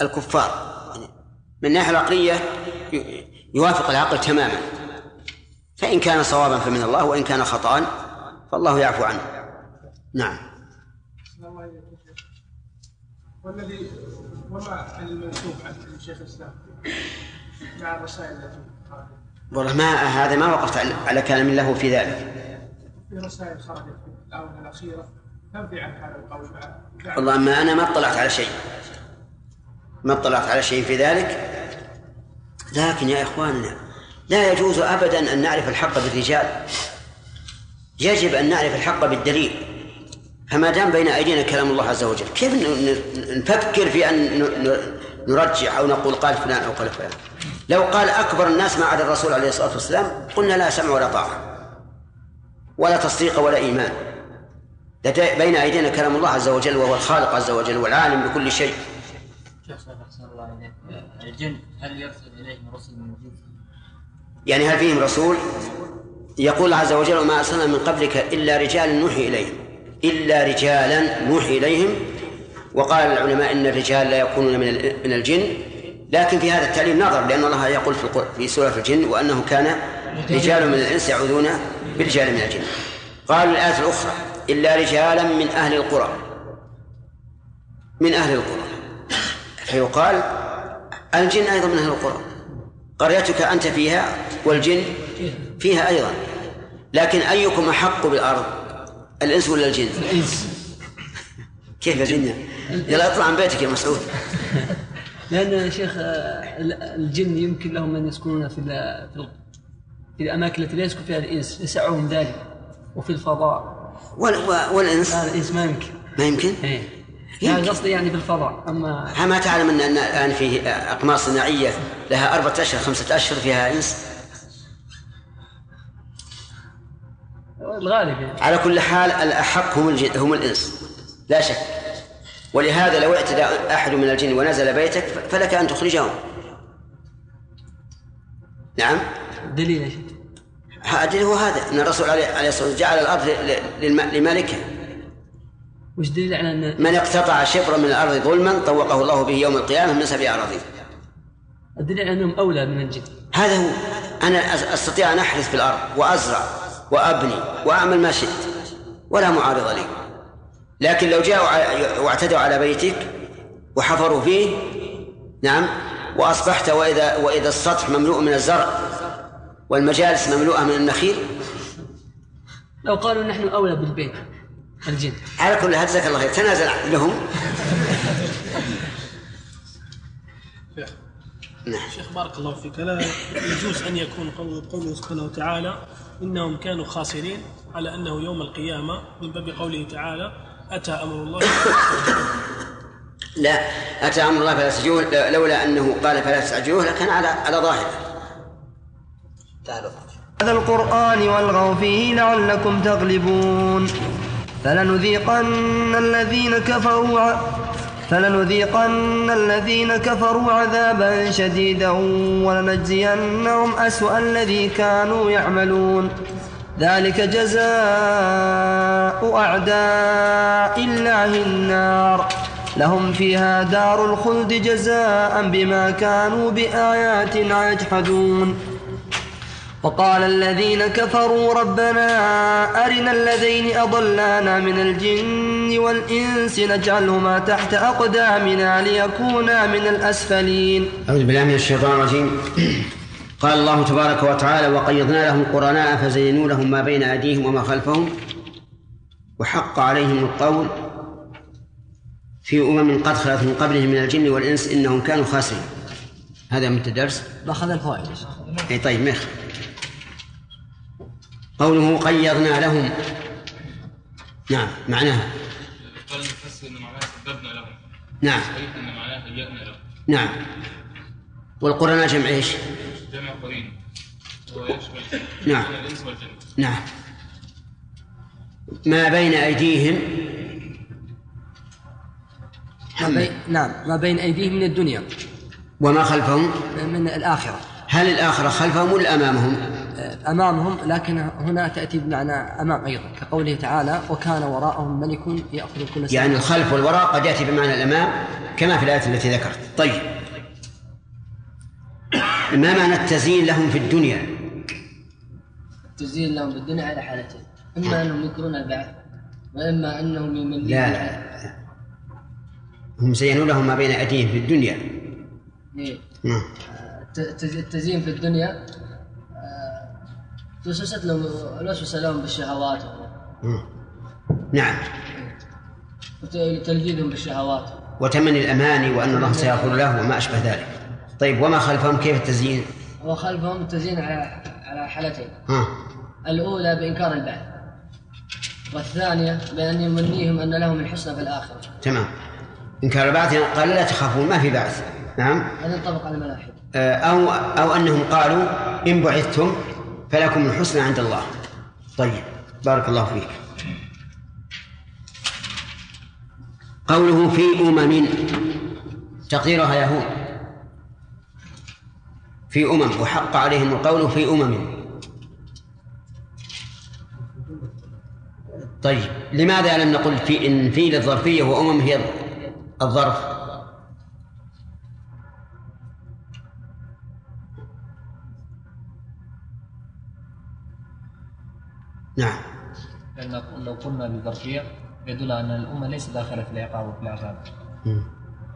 [SPEAKER 1] الكفار يعني من الناحية العقلية يوافق العقل تماما فإن كان صوابا فمن الله وإن كان خطأ فالله يعفو عنه نعم والذي وما المنسوب عن شيخ الاسلام مع الرسائل التي والله ما هذا ما وقفت على كلام له في ذلك. في رسائل خرجت في الاونه الاخيره تنفي عن هذا القول والله اما انا ما اطلعت على شيء. ما اطلعت على شيء في ذلك لكن يا اخواننا لا يجوز ابدا ان نعرف الحق بالرجال يجب ان نعرف الحق بالدليل فما دام بين أيدينا كلام الله عز وجل كيف نفكر في أن نرجح أو نقول قال فلان أو قال فلان لو قال أكبر الناس ما عدا الرسول عليه الصلاة والسلام قلنا لا سمع ولا طاعة ولا تصديق ولا إيمان بين أيدينا كلام الله عز وجل وهو الخالق عز وجل والعالم بكل شيء أحسن الله إليك الجن هل يرسل إليهم رسل من يعني هل فيهم رسول؟ يقول عز وجل وما أرسلنا من قبلك إلا رجال نوحي إليهم إلا رجالا نوحي إليهم وقال العلماء إن الرجال لا يكونون من من الجن لكن في هذا التعليل نظر لأن الله يقول في في سورة الجن وأنه كان رجال من الإنس يعوذون برجال من الجن قالوا الآية الأخرى إلا رجالا من أهل القرى من أهل القرى فيقال الجن أيضا من أهل القرى قريتك أنت فيها والجن فيها أيضا لكن أيكم أحق بالأرض الإنس ولا الجن؟ الإنس كيف الجن؟ يلا اطلع من بيتك يا مسعود
[SPEAKER 3] لأن يا شيخ الجن يمكن لهم أن يسكنون في في الأماكن التي لا يسكن فيها الإنس يسعهم ذلك وفي الفضاء
[SPEAKER 1] والإنس الإنس ما يمكن ما يمكن؟ إيه
[SPEAKER 3] يعني قصدي يعني في الفضاء
[SPEAKER 1] اما ما تعلم ان الان في اقمار صناعيه لها اربعه اشهر خمسه اشهر فيها انس الغالب يعني. على كل حال الأحق هم الجن هم الإنس لا شك ولهذا لو اعتدى أحد من الجن ونزل بيتك فلك أن تخرجهم نعم دليل يا شيخ الدليل هو هذا أن الرسول عليه الصلاة والسلام جعل الأرض لمالكها وش دليل على أن من اقتطع شبرا من الأرض ظلما طوقه الله به يوم القيامة من سبع اراضيه
[SPEAKER 3] الدليل أنهم أولى من الجن
[SPEAKER 1] هذا هو أنا أستطيع أن أحرث في الأرض وأزرع وأبني وأعمل ما شئت ولا معارض لي لكن لو جاءوا واعتدوا على بيتك وحفروا فيه نعم وأصبحت وإذا وإذا السطح مملوء من الزرع والمجالس مملوءة من النخيل
[SPEAKER 3] لو قالوا نحن أولى بالبيت الجن
[SPEAKER 1] على كل هذا
[SPEAKER 4] جزاك الله خير
[SPEAKER 1] تنازل لهم
[SPEAKER 4] نعم شيخ بارك الله فيك لا يجوز أن يكون قوله سبحانه وتعالى إنهم كانوا خاسرين على أنه يوم القيامة من باب قوله تعالى أتى أمر الله [coughs]
[SPEAKER 1] لا أتى أمر الله فلا تستعجلوه لولا أنه قال فلا تستعجلوه لكان على على ظاهره تعالوا هذا القرآن والغوا فيه لعلكم تغلبون فلنذيقن الذين كفروا فلنذيقن الذين كفروا عذابا شديدا ولنجزينهم أسوأ الذي كانوا يعملون ذلك جزاء أعداء الله النار لهم فيها دار الخلد جزاء بما كانوا بآياتنا يجحدون وقال الذين كفروا ربنا أرنا الذين أضلانا من الجن والإنس نجعلهما تحت أقدامنا ليكونا من الأسفلين أعوذ بالله من الشيطان الرجيم قال الله تبارك وتعالى وقيضنا لهم قرناء فزينوا لهم ما بين أيديهم وما خلفهم وحق عليهم القول في أمم قد خلت من قبلهم من الجن والإنس إنهم كانوا خاسرين هذا من الدرس
[SPEAKER 3] أخذ الفوائد
[SPEAKER 1] أي طيب مخ قوله قيضنا لهم نعم معناها قال المفسر ان معناها سببنا لهم نعم ان معناها هيئنا لهم نعم والقرناء جمع ايش؟ جمع قرين نعم نعم ما بين ايديهم
[SPEAKER 3] بي... نعم ما بين ايديهم من الدنيا
[SPEAKER 1] وما خلفهم
[SPEAKER 3] من الاخره
[SPEAKER 1] هل الاخره خلفهم ولا امامهم؟
[SPEAKER 3] آه، أمامهم لكن هنا تأتي بمعنى أمام أيضا كقوله تعالى وكان وراءهم ملك يأخذ كل
[SPEAKER 1] سنة يعني الخلف والوراء قد يأتي بمعنى الأمام كما في الآية التي ذكرت طيب ما معنى التزيين لهم في الدنيا؟
[SPEAKER 3] التزيين لهم في الدنيا على حالتين إما أنهم يكرون البعث وإما أنهم يمنون لا لا
[SPEAKER 1] هم زينوا لهم ما بين أيديهم في الدنيا إيه؟
[SPEAKER 3] نعم. التزيين في الدنيا توسوست لهم الوسوسه لهم بالشهوات
[SPEAKER 1] نعم
[SPEAKER 3] تلذيذهم بالشهوات
[SPEAKER 1] وتمني الاماني وان الله سيغفر له وما اشبه ذلك طيب وما خلفهم كيف التزيين؟
[SPEAKER 3] وخلفهم التزيين على على حالتين ها. الاولى بانكار البعث والثانيه بان يمنيهم ان لهم الحسنى
[SPEAKER 1] في
[SPEAKER 3] الاخره
[SPEAKER 1] تمام انكار البعث قال لا تخافون ما في بعث نعم هذا ينطبق على الملاحد آه، او او انهم قالوا ان بعثتم فلكم الحسنى عند الله طيب بارك الله فيك قوله في أمم تقديرها يهود في أمم وحق عليهم القول في أمم طيب لماذا لم نقل في إن في للظرفية وأمم هي الظرف نعم
[SPEAKER 3] لأن لو قلنا بالظرفية يدل أن الأمة ليس داخلة في العقاب وفي العذاب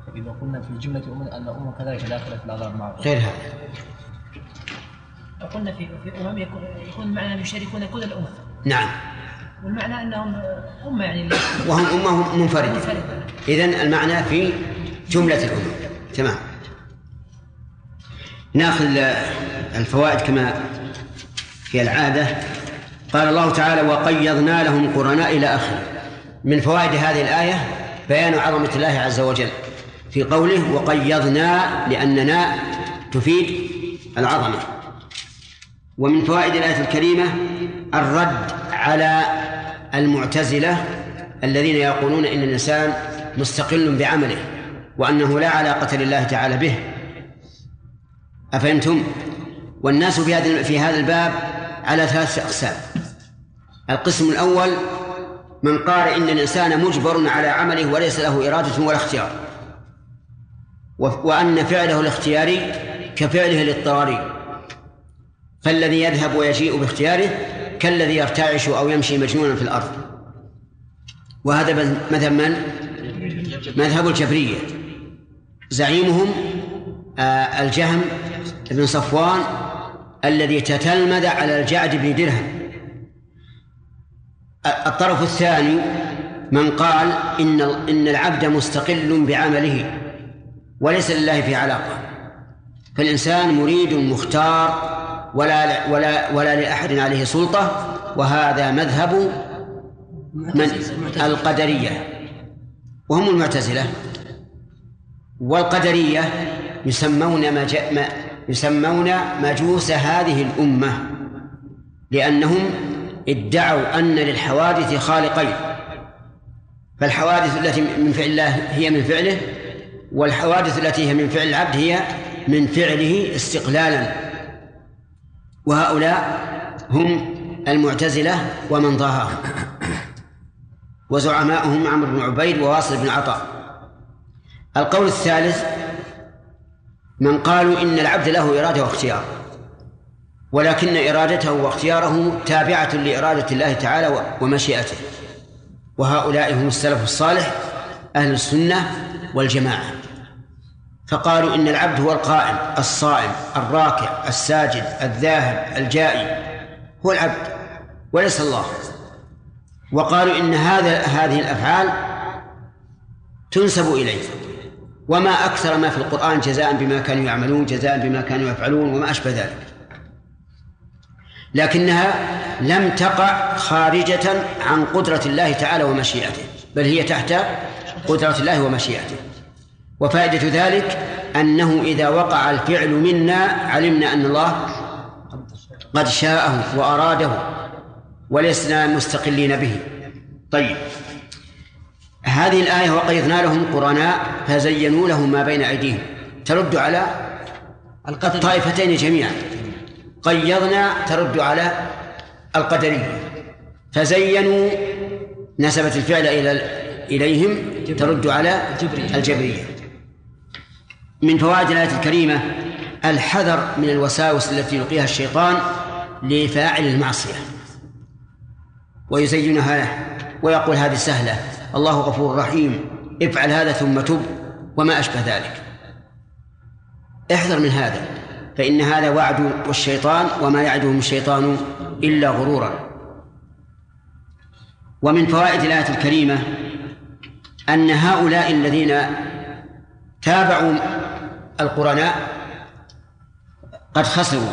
[SPEAKER 3] فإذا قلنا في جملة أمة أن الأمة كذلك داخلة في العذاب معه غير هذا لو قلنا في في أمم يكون, يكون
[SPEAKER 1] معنى يشاركون كل الأمة نعم والمعنى أنهم أمة يعني
[SPEAKER 3] وهم
[SPEAKER 1] أمة منفردة منفردة إذا المعنى في جملة الأمم تمام ناخذ الفوائد كما هي العادة قال الله تعالى وقيضنا لهم قرناء إلى آخره من فوائد هذه الآية بيان عظمة الله عز وجل في قوله وقيضنا لأننا تفيد العظمة ومن فوائد الآية الكريمة الرد على المعتزلة الذين يقولون إن الإنسان مستقل بعمله وأنه لا علاقة لله تعالى به أفهمتم؟ والناس في هذا في هذا الباب على ثلاثة أقسام القسم الأول من قال إن الإنسان مجبر على عمله وليس له إرادة ولا اختيار وأن فعله الاختياري كفعله الاضطراري فالذي يذهب ويجيء باختياره كالذي يرتعش أو يمشي مجنونا في الأرض وهذا مذهب من؟ مذهب الجبرية زعيمهم آه، الجهم بن صفوان الذي تتلمذ على الجعد بن درهم الطرف الثاني من قال إن إن العبد مستقل بعمله وليس لله في علاقة فالإنسان مريد مختار ولا ولا ولا لأحد عليه سلطة وهذا مذهب من القدرية وهم المعتزلة والقدرية يسمون ما ما يسمون مجوس هذه الأمة لأنهم ادعوا أن للحوادث خالقين فالحوادث التي من فعل الله هي من فعله والحوادث التي هي من فعل العبد هي من فعله استقلالا وهؤلاء هم المعتزلة ومن ضاهاهم وزعماؤهم عمرو بن عبيد وواصل بن عطاء القول الثالث من قالوا إن العبد له إرادة واختيار ولكن إرادته واختياره تابعة لإرادة الله تعالى ومشيئته وهؤلاء هم السلف الصالح أهل السنة والجماعة فقالوا إن العبد هو القائم الصائم الراكع الساجد الذاهب الجائي هو العبد وليس الله وقالوا إن هذا هذه الأفعال تنسب إليه وما أكثر ما في القرآن جزاء بما كانوا يعملون جزاء بما كانوا يفعلون وما أشبه ذلك لكنها لم تقع خارجة عن قدرة الله تعالى ومشيئته بل هي تحت قدرة الله ومشيئته وفائدة ذلك أنه إذا وقع الفعل منا علمنا أن الله قد شاءه وأراده ولسنا مستقلين به طيب هذه الآية وقيضنا لهم قرناء فزينوا لهم ما بين أيديهم ترد على الطائفتين جميعا قيضنا ترد على القدرية فزينوا نسبت الفعل إلى إليهم ترد على الجبرية من فوائد الآية الكريمة الحذر من الوساوس التي يلقيها الشيطان لفاعل المعصية ويزينها له ويقول هذه سهلة الله غفور رحيم افعل هذا ثم تب وما أشبه ذلك احذر من هذا فإن هذا وعد الشيطان وما يعدهم الشيطان إلا غرورا ومن فوائد الآية الكريمة أن هؤلاء الذين تابعوا القرناء قد خسروا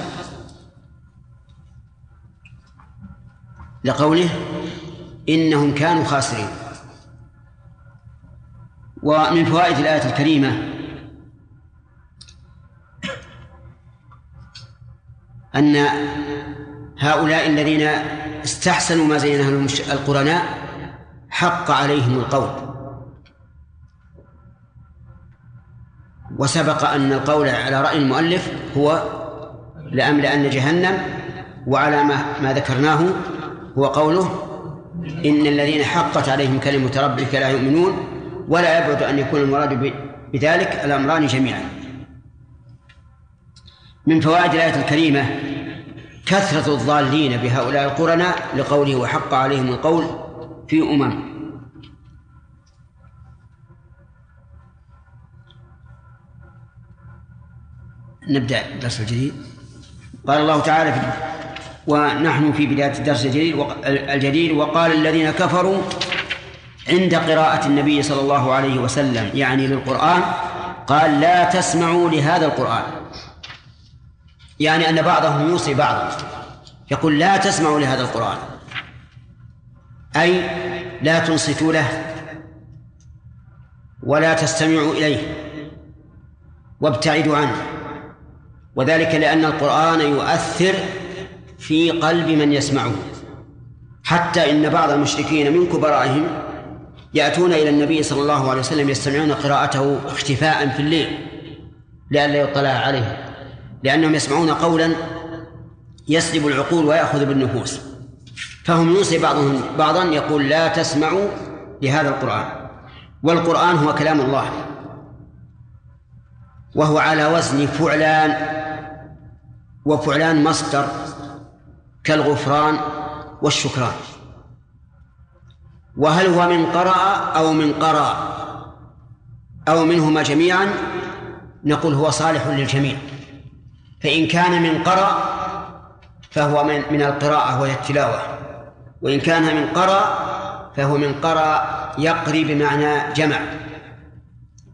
[SPEAKER 1] لقوله إنهم كانوا خاسرين ومن فوائد الآية الكريمة أن هؤلاء الذين استحسنوا ما زينه لهم القرناء حق عليهم القول وسبق أن القول على رأي المؤلف هو لأملأن جهنم وعلى ما, ما ذكرناه هو قوله إن الذين حقت عليهم كلمة ربك لا يؤمنون ولا يبعد أن يكون المراد بذلك الأمران جميعا من فوائد الآية الكريمة كثرة الضالين بهؤلاء القرناء لقوله وحق عليهم القول في أمم نبدأ الدرس الجديد قال الله تعالى في ونحن في بداية الدرس الجديد الجديد وقال الذين كفروا عند قراءة النبي صلى الله عليه وسلم يعني للقرآن قال لا تسمعوا لهذا القرآن يعني أن بعضهم يوصي بعضا يقول لا تسمعوا لهذا القرآن أي لا تنصتوا له ولا تستمعوا إليه وابتعدوا عنه وذلك لأن القرآن يؤثر في قلب من يسمعه حتى إن بعض المشركين من كبرائهم يأتون إلى النبي صلى الله عليه وسلم يستمعون قراءته اختفاء في الليل لئلا يطلع عليه لأنهم يسمعون قولا يسلب العقول ويأخذ بالنفوس فهم يوصي بعضهم بعضا يقول لا تسمعوا لهذا القرآن والقرآن هو كلام الله وهو على وزن فعلان وفعلان مصدر كالغفران والشكران وهل هو من قرأ أو من قرأ أو منهما جميعا نقول هو صالح للجميع فإن كان من قرأ فهو من من القراءة وهي التلاوة وإن كان من قرأ فهو من قرأ يقري بمعنى جمع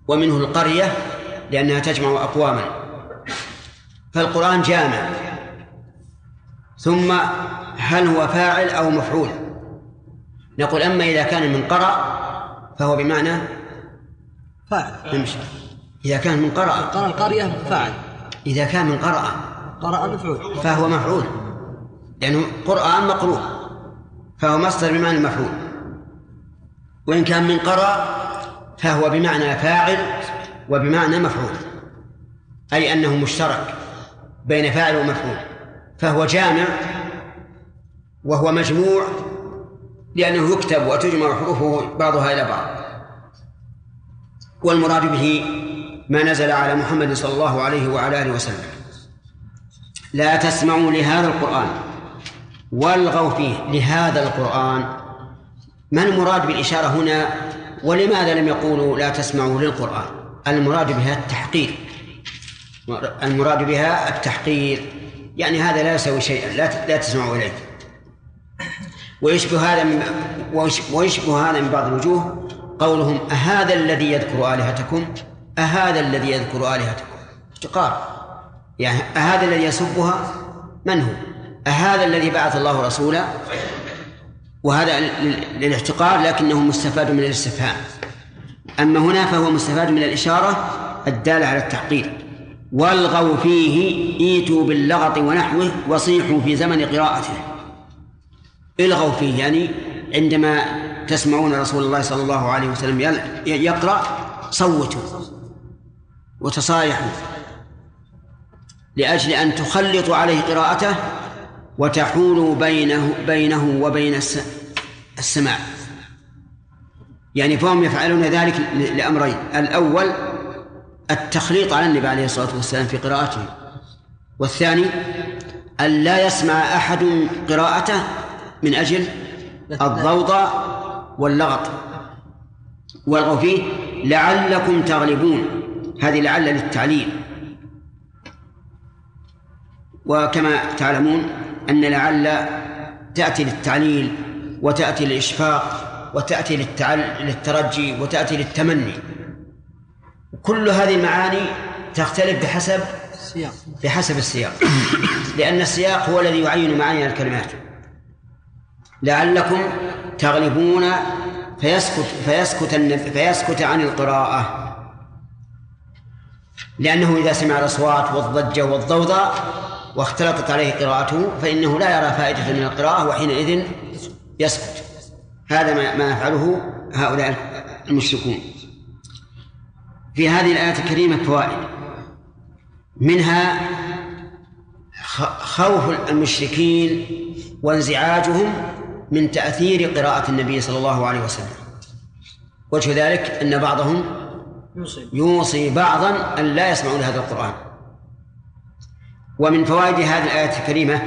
[SPEAKER 1] ومنه القرية لأنها تجمع أقواما فالقرآن جامع ثم هل هو فاعل أو مفعول نقول أما إذا كان من قرأ فهو بمعنى فاعل نمشي إذا كان من قرأ قرأ القرية فاعل إذا كان من قرأ قرأ مفعول فهو مفعول لأنه يعني قرآن مقروء فهو مصدر بمعنى المفعول وإن كان من قرأ فهو بمعنى فاعل وبمعنى مفعول أي أنه مشترك بين فاعل ومفعول فهو جامع وهو مجموع لأنه يكتب وتجمع حروفه بعضها إلى بعض والمراد به ما نزل على محمد صلى الله عليه وعلى آله وسلم لا تسمعوا لهذا القرآن والغوا فيه لهذا القرآن ما المراد بالإشارة هنا ولماذا لم يقولوا لا تسمعوا للقرآن المراد بها التحقير المراد بها التحقير يعني هذا لا يسوي شيئا لا لا تسمعوا إليه ويشبه هذا من ويشبه هذا من بعض الوجوه قولهم أهذا الذي يذكر آلهتكم أهذا الذي يذكر آلهتكم احتقار يعني أهذا الذي يسبها من هو أهذا الذي بعث الله رسولا وهذا للاحتقار لكنه مستفاد من الاستفهام أما هنا فهو مستفاد من الإشارة الدالة على التحقيق والغوا فيه ايتوا باللغط ونحوه وصيحوا في زمن قراءته الغوا فيه يعني عندما تسمعون رسول الله صلى الله عليه وسلم يقرأ صوتوا وتصايحوا لأجل أن تخلطوا عليه قراءته وتحولوا بينه بينه وبين السماع يعني فهم يفعلون ذلك لأمرين الأول التخليط على النبي عليه الصلاة والسلام في قراءته والثاني أن لا يسمع أحد قراءته من أجل الضوضاء واللغط والغوا فيه لعلكم تغلبون هذه لعل للتعليل وكما تعلمون أن لعل تأتي للتعليل وتأتي للإشفاق وتأتي للتعل... للترجي وتأتي للتمني كل هذه المعاني تختلف بحسب
[SPEAKER 3] السياق
[SPEAKER 1] بحسب السياق لأن السياق هو الذي يعين معاني الكلمات لعلكم تغلبون فيسكت فيسكت فيسكت عن القراءة لأنه إذا سمع الأصوات والضجة والضوضاء واختلطت عليه قراءته فإنه لا يرى فائدة من القراءة وحينئذ يسكت هذا ما ما يفعله هؤلاء المشركون في هذه الآية الكريمة فوائد منها خوف المشركين وانزعاجهم من تأثير قراءة النبي صلى الله عليه وسلم وجه ذلك أن بعضهم يوصي بعضا أن لا يسمعون هذا القرآن ومن فوائد هذه الآية الكريمة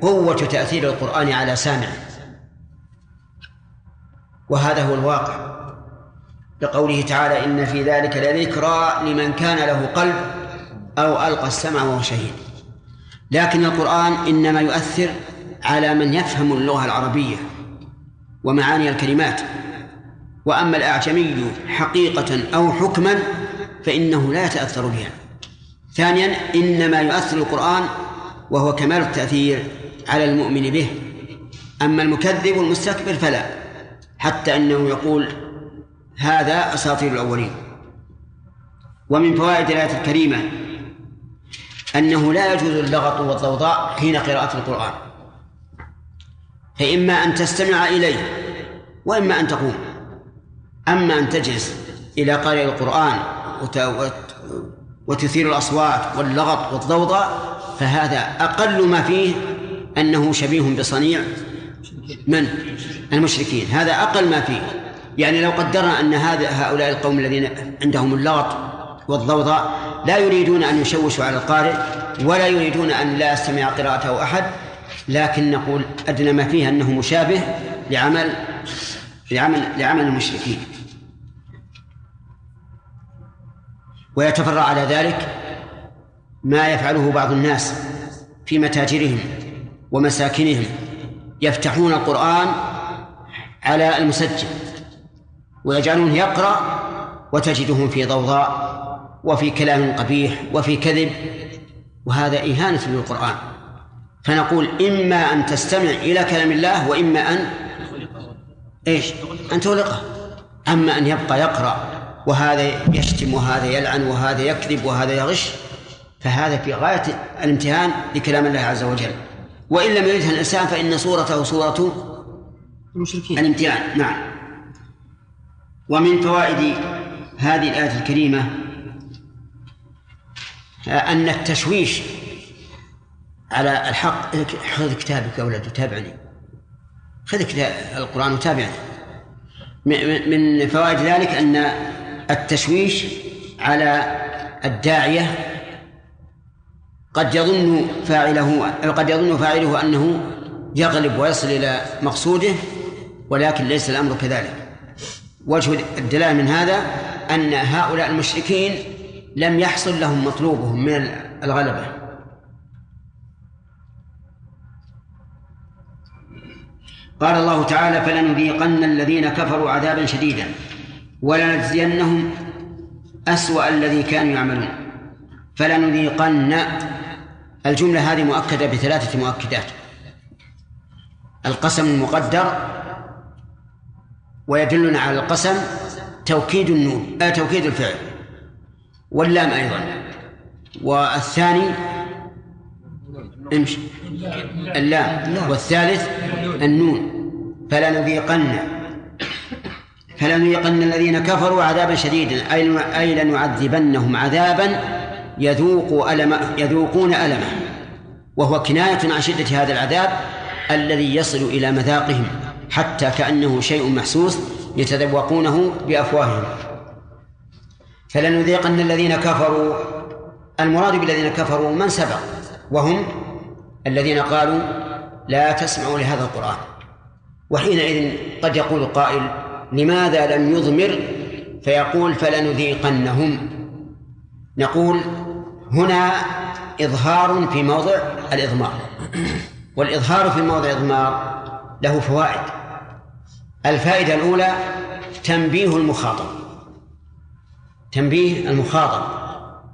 [SPEAKER 1] قوة تأثير القرآن على سامعه وهذا هو الواقع لقوله تعالى إن في ذلك لذكرى لمن كان له قلب أو ألقى السمع وهو شهيد لكن القرآن إنما يؤثر على من يفهم اللغة العربية ومعاني الكلمات وأما الأعجمي حقيقة أو حكما فإنه لا يتأثر بها ثانيا إنما يؤثر القرآن وهو كمال التأثير على المؤمن به أما المكذب والمستكبر فلا حتى أنه يقول هذا أساطير الأولين ومن فوائد الآية الكريمة أنه لا يجوز اللغط والضوضاء حين قراءة القرآن فإما أن تستمع إليه وإما أن تقوم أما أن تجلس إلى قارئ القرآن وتثير الأصوات واللغط والضوضاء فهذا أقل ما فيه أنه شبيه بصنيع من؟ المشركين هذا أقل ما فيه يعني لو قدرنا أن هذا هؤلاء القوم الذين عندهم اللغط والضوضاء لا يريدون أن يشوشوا على القارئ ولا يريدون أن لا يستمع قراءته أحد لكن نقول أدنى ما فيها أنه مشابه لعمل لعمل لعمل المشركين ويتفرع على ذلك ما يفعله بعض الناس في متاجرهم ومساكنهم يفتحون القرآن على المسجل ويجعلونه يقرأ وتجدهم في ضوضاء وفي كلام قبيح وفي كذب وهذا إهانة للقرآن فنقول إما أن تستمع إلى كلام الله وإما أن إيش أن تغلقه أما أن يبقى يقرأ وهذا يشتم وهذا يلعن وهذا يكذب وهذا يغش فهذا في غاية الامتهان لكلام الله عز وجل وإن لم يرثها الإنسان فإن صورته صورة المشركين الامتهان نعم ومن فوائد هذه الآية الكريمة آه، أن التشويش على الحق خذ كتابك يا ولد وتابعني خذ القرآن وتابعني من فوائد ذلك أن التشويش على الداعية قد يظن فاعله قد يظن فاعله أنه يغلب ويصل إلى مقصوده ولكن ليس الأمر كذلك وجه الدلالة من هذا أن هؤلاء المشركين لم يحصل لهم مطلوبهم من الغلبة قال الله تعالى فلنذيقن الذين كفروا عذابا شديدا ولنجزينهم أسوأ الذي كانوا يعملون فلنذيقن الجملة هذه مؤكدة بثلاثة مؤكدات القسم المقدر ويدلنا على القسم توكيد النون آه توكيد الفعل واللام أيضا والثاني امشي اللام والثالث النون فلنذيقن فلنذيقن الذين كفروا عذابا شديدا اي اي لنعذبنهم عذابا يذوق ألم يذوقون ألمه وهو كناية عن شدة هذا العذاب الذي يصل إلى مذاقهم حتى كأنه شيء محسوس يتذوقونه بأفواههم فلنذيقن الذين كفروا المراد بالذين كفروا من سبق وهم الذين قالوا لا تسمعوا لهذا القرآن وحينئذ قد يقول قائل لماذا لم يضمر فيقول فلنذيقنهم نقول هنا إظهار في موضع الإضمار والإظهار في موضع الإضمار له فوائد الفائدة الأولى تنبيه المخاطب تنبيه المخاطب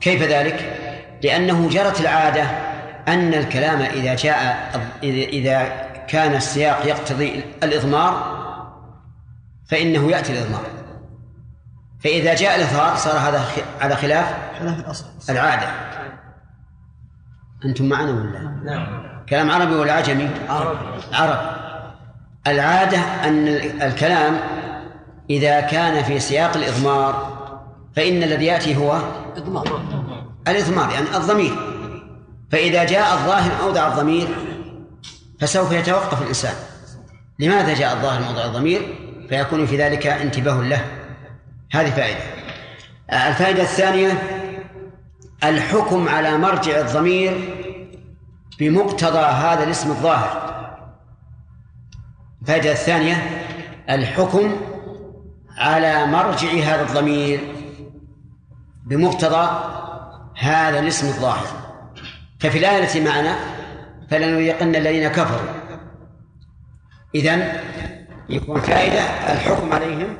[SPEAKER 1] كيف ذلك؟ لأنه جرت العادة أن الكلام إذا جاء إذا كان السياق يقتضي الإضمار فإنه يأتي الإضمار فإذا جاء الإظهار صار هذا على خلاف خلاف الأصل العادة أنتم معنا ولا؟ نعم كلام عربي ولا عجمي؟ عربي عرب. العادة أن الكلام إذا كان في سياق الإضمار فإن الذي يأتي هو
[SPEAKER 3] إضمار
[SPEAKER 1] الإضمار يعني الضمير فإذا جاء الظاهر أودع الضمير فسوف يتوقف الإنسان لماذا جاء الظاهر موضع الضمير فيكون في ذلك انتباه له هذه فائدة الفائدة الثانية الحكم على مرجع الضمير بمقتضى هذا الاسم الظاهر الفائدة الثانية الحكم على مرجع هذا الضمير بمقتضى هذا الاسم الظاهر ففي الآية التي معنا فلنذيقن الذين كفروا إذا يكون فائدة الحكم عليهم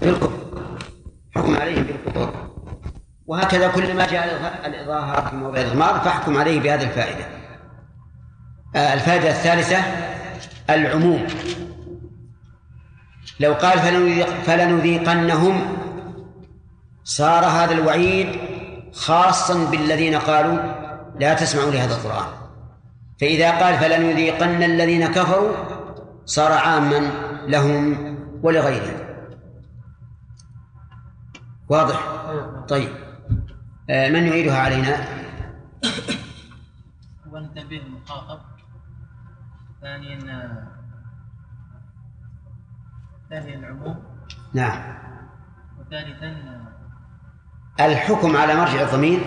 [SPEAKER 1] بالكفر حكم عليهم بالكفر وهكذا كلما جاء الإظهار في موضع الإغمار فاحكم عليه بهذه الفائدة آه، الفائدة الثالثة العموم لو قال فلنذيق فلنذيقنهم صار هذا الوعيد خاصا بالذين قالوا لا تسمعوا لهذا القرآن فإذا قال فلن يذيقن الذين كفروا صار عاما لهم ولغيرهم واضح طيب آه، من يعيدها علينا
[SPEAKER 3] وانتبه المخاطب ثانيا ثانيا آه، العموم نعم وثالثا
[SPEAKER 1] آه، الحكم على مرجع الضمير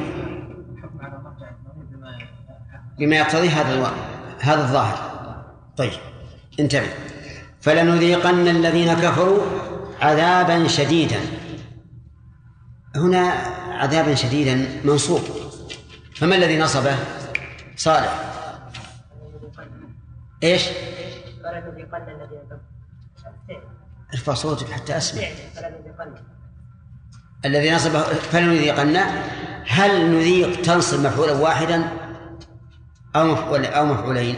[SPEAKER 1] بما يقتضي هذا الواقع هذا الظاهر طيب انتبه فلنذيقن الذين كفروا عذابا شديدا هنا عذابا شديدا منصوب فما الذي نصبه صالح ايش فلنذيقن الذين كفروا ارفع صوتك حتى اسمع الذي نصبه فلنذيقن هل نذيق تنصب مفعولا واحدا أو مفعول أو مفعولين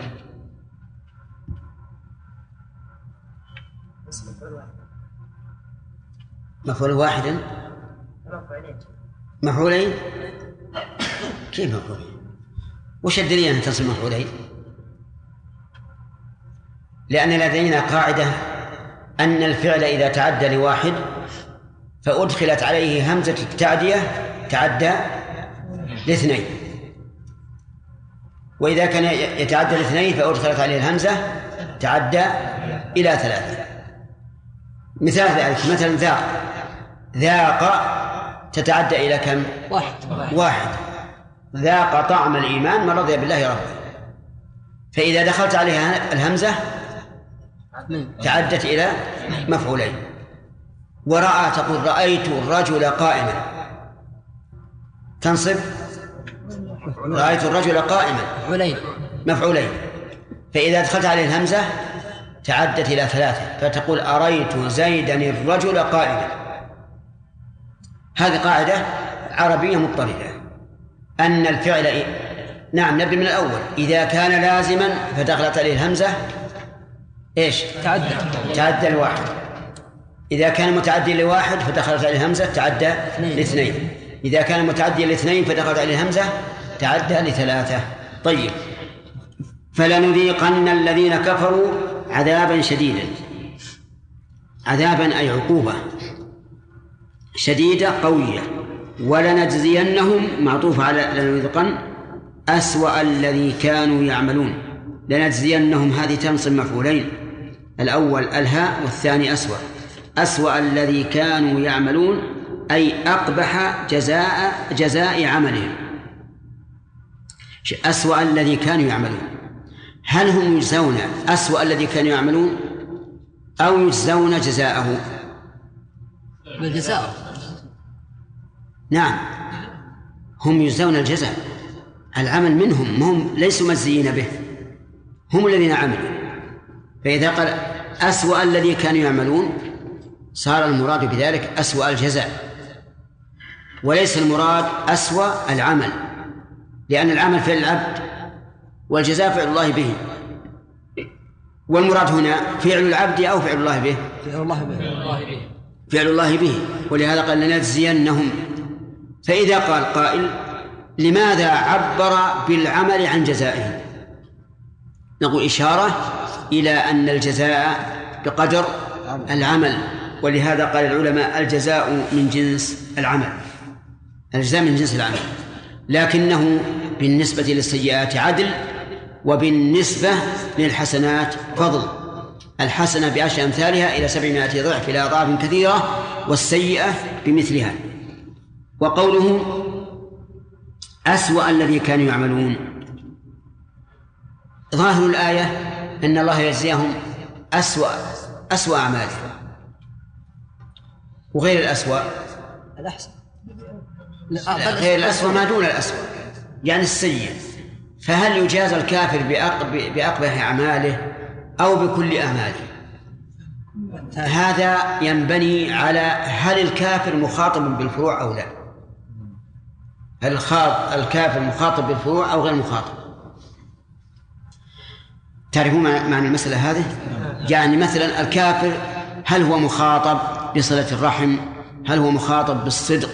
[SPEAKER 1] مفعول واحد مفعولين كيف مفعولين وش الدليل أن تصل مفعولين لأن لدينا قاعدة أن الفعل إذا تعدى لواحد فأدخلت عليه همزة التعدية تعدى لاثنين وإذا كان يتعدى الاثنين فأدخلت عليه الهمزة تعدى إلى ثلاثة مثال ذلك مثلا ذاق ذاق تتعدى إلى كم؟
[SPEAKER 3] واحد
[SPEAKER 1] واحد ذاق طعم الإيمان من رضي بالله ربا فإذا دخلت عليها الهمزة تعدت إلى مفعولين ورأى تقول رأيت الرجل قائما تنصب رأيت الرجل قائما مفعولين مفعولين فإذا دخلت عليه الهمزة تعدت إلى ثلاثة فتقول أريت زيدا الرجل قائما هذه قاعدة عربية مضطردة أن الفعل إيه؟ نعم نبدأ من الأول إذا كان لازما فدخلت عليه الهمزة إيش تعدى تعدى الواحد إذا كان متعدي لواحد فدخلت عليه الهمزة تعدى لاثنين إذا كان متعديا لاثنين فدخلت عليه الهمزة تعدى لثلاثة طيب فلنذيقن الذين كفروا عذابا شديدا عذابا أي عقوبة شديدة قوية ولنجزينهم معطوف على لنذيقن أسوأ الذي كانوا يعملون لنجزينهم هذه تنصب مفعولين الأول الهاء والثاني أسوأ أسوأ الذي كانوا يعملون أي أقبح جزاء جزاء عملهم أسوأ الذي كانوا يعملون هل هم يجزون أسوأ الذي كانوا يعملون أو يجزون جزاءه
[SPEAKER 3] بالجزاء
[SPEAKER 1] نعم هم يجزون الجزاء العمل منهم هم ليسوا مزيين به هم الذين عملوا فإذا قال أسوأ الذي كانوا يعملون صار المراد بذلك أسوأ الجزاء وليس المراد أسوأ العمل لأن العمل فعل العبد والجزاء فعل الله به والمراد هنا فعل العبد أو فعل الله به
[SPEAKER 3] فعل الله به
[SPEAKER 1] فعل الله به ولهذا قال لنجزينهم فإذا قال قائل لماذا عبر بالعمل عن جزائه نقول إشارة إلى أن الجزاء بقدر العمل ولهذا قال العلماء الجزاء من جنس العمل الجزاء من جنس العمل لكنه بالنسبة للسيئات عدل وبالنسبة للحسنات فضل الحسنة بعشر أمثالها إلى سبعمائة ضعف إلى أضعاف كثيرة والسيئة بمثلها وقوله أسوأ الذي كانوا يعملون ظاهر الآية أن الله يجزيهم أسوأ أسوأ أعمالهم وغير الأسوأ الأحسن غير الأسوأ ما دون الأسوأ يعني السيء فهل يجاز الكافر بأقبح أعماله أو بكل أعماله هذا ينبني على هل الكافر مخاطب بالفروع أو لا هل الكافر مخاطب بالفروع أو غير مخاطب تعرفون معنى المسألة هذه يعني مثلا الكافر هل هو مخاطب بصلة الرحم هل هو مخاطب بالصدق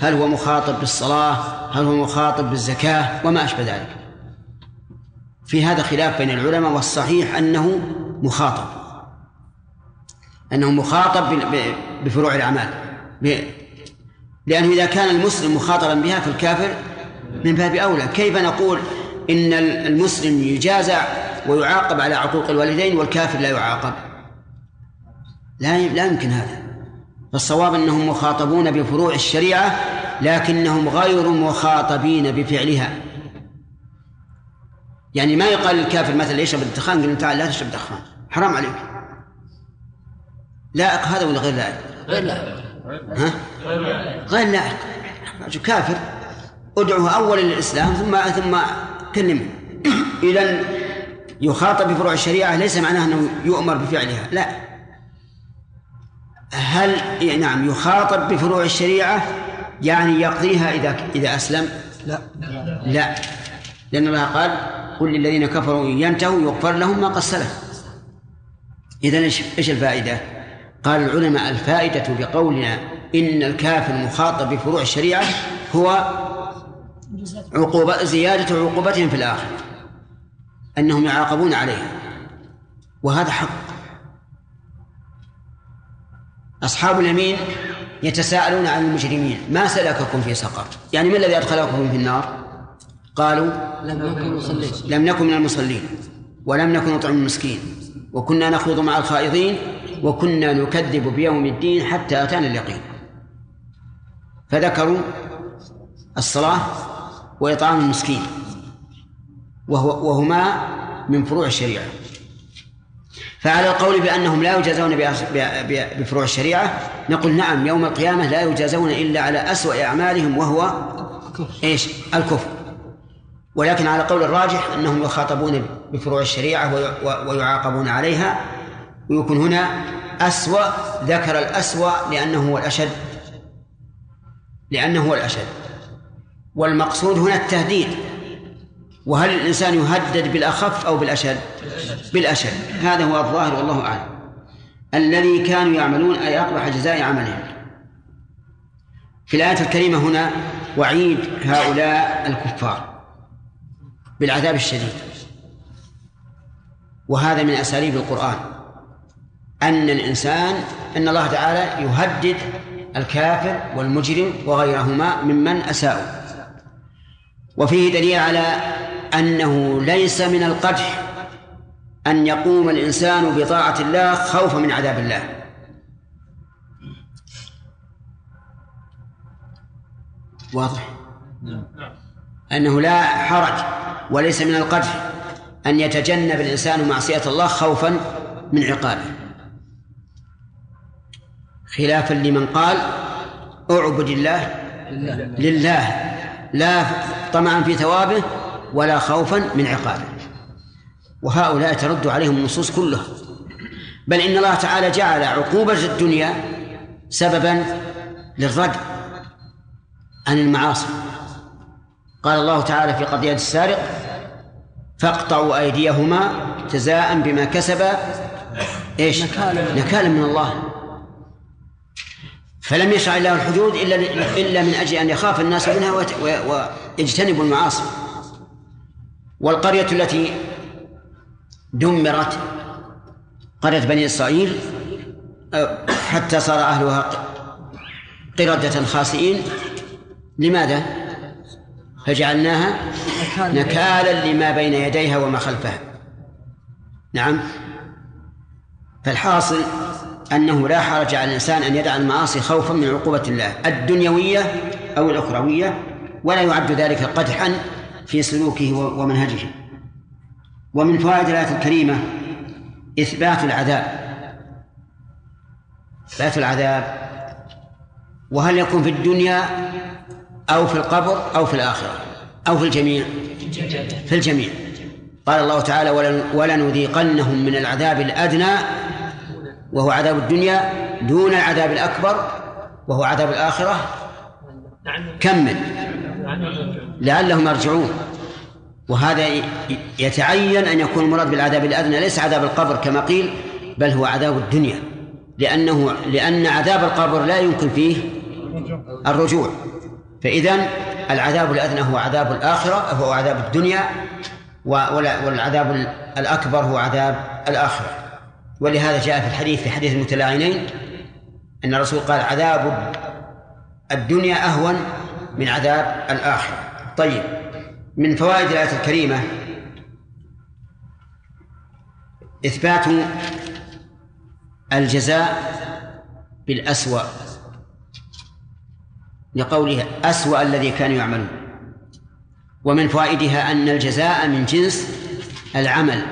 [SPEAKER 1] هل هو مخاطب بالصلاة هل هو مخاطب بالزكاة وما أشبه ذلك في هذا خلاف بين العلماء والصحيح أنه مخاطب أنه مخاطب بفروع الأعمال لأنه إذا كان المسلم مخاطبا بها فالكافر من باب أولى كيف نقول إن المسلم يجازع ويعاقب على عقوق الوالدين والكافر لا يعاقب لا لا يمكن هذا فالصواب أنهم مخاطبون بفروع الشريعة لكنهم غير مخاطبين بفعلها يعني ما يقال للكافر مثلا يشرب الدخان يقول تعال لا تشرب دخان حرام عليك لائق هذا ولا غير لائق؟ غير لائق
[SPEAKER 3] ها؟ غير
[SPEAKER 1] لائق رجل كافر ادعوه اولا للاسلام ثم ثم كلمه اذا يخاطب بفروع الشريعه ليس معناه انه يؤمر بفعلها لا هل إيه، نعم يخاطب بفروع الشريعة يعني يقضيها إذا إذا أسلم لا لا لأن الله قال قل للذين كفروا إن ينتهوا يغفر لهم ما قد سلف إذا إيش الفائدة؟ قال العلماء الفائدة بقولنا إن الكافر مخاطب بفروع الشريعة هو عقوبة زيادة عقوبتهم في الآخرة أنهم يعاقبون عليها وهذا حق أصحاب اليمين يتساءلون عن المجرمين ما سلككم في سقر يعني ما الذي أدخلكم في النار قالوا لم نكن مصلين لم نكن من المصلين ولم نكن نطعم المسكين وكنا نخوض مع الخائضين وكنا نكذب بيوم الدين حتى أتانا اليقين فذكروا الصلاة وإطعام المسكين وهو وهما من فروع الشريعة فعلى القول بأنهم لا يجازون بفروع الشريعة نقول نعم يوم القيامة لا يجازون إلا على أسوأ أعمالهم وهو إيش الكفر ولكن على قول الراجح أنهم يخاطبون بفروع الشريعة ويعاقبون عليها ويكون هنا أسوأ ذكر الأسوأ لأنه هو الأشد لأنه هو الأشد والمقصود هنا التهديد وهل الإنسان يهدد بالأخف أو بالأشد بالأشد هذا هو الظاهر والله أعلم الذي كانوا يعملون أي أقبح جزاء عملهم في الآية الكريمة هنا وعيد هؤلاء الكفار بالعذاب الشديد وهذا من أساليب القرآن أن الإنسان أن الله تعالى يهدد الكافر والمجرم وغيرهما ممن أساءوا وفيه دليل على أنه ليس من القدح أن يقوم الإنسان بطاعة الله خوفا من عذاب الله واضح نعم. أنه لا حرج وليس من القدح أن يتجنب الإنسان معصية الله خوفا من عقابه خلافا لمن قال اعبد الله لله لا طمعا في ثوابه ولا خوفا من عقابه وهؤلاء ترد عليهم النصوص كلها بل إن الله تعالى جعل عقوبة الدنيا سببا للرد عن المعاصي قال الله تعالى في قضية السارق فاقطعوا أيديهما جزاء بما كسب ايش؟ نكالا نكالا من الله فلم يشرع الله الحدود الا الا من اجل ان يخاف الناس منها ويجتنبوا المعاصي والقرية التي دمرت قرية بني إسرائيل حتى صار أهلها قردة خاسئين لماذا؟ فجعلناها نكالا لما بين يديها وما خلفها نعم فالحاصل أنه لا حرج على الإنسان أن يدع المعاصي خوفا من عقوبة الله الدنيوية أو الأخروية ولا يعد ذلك قدحا في سلوكه ومنهجه ومن فوائد الآية الكريمة إثبات العذاب إثبات العذاب وهل يكون في الدنيا أو في القبر أو في الآخرة أو في الجميع في الجميع قال الله تعالى ولنذيقنهم من العذاب الأدنى وهو عذاب الدنيا دون العذاب الأكبر وهو عذاب الآخرة كمل لعلهم يرجعون وهذا يتعين أن يكون المراد بالعذاب الأدنى ليس عذاب القبر كما قيل بل هو عذاب الدنيا لأنه لأن عذاب القبر لا يمكن فيه الرجوع فإذا العذاب الأدنى هو عذاب الآخرة هو عذاب الدنيا والعذاب الأكبر هو عذاب الآخرة ولهذا جاء في الحديث في حديث المتلاعنين أن الرسول قال عذاب الدنيا أهون من عذاب الآخرة طيب من فوائد الآية الكريمة إثبات الجزاء بالأسوأ لقوله أسوأ الذي كانوا يعملون ومن فوائدها أن الجزاء من جنس العمل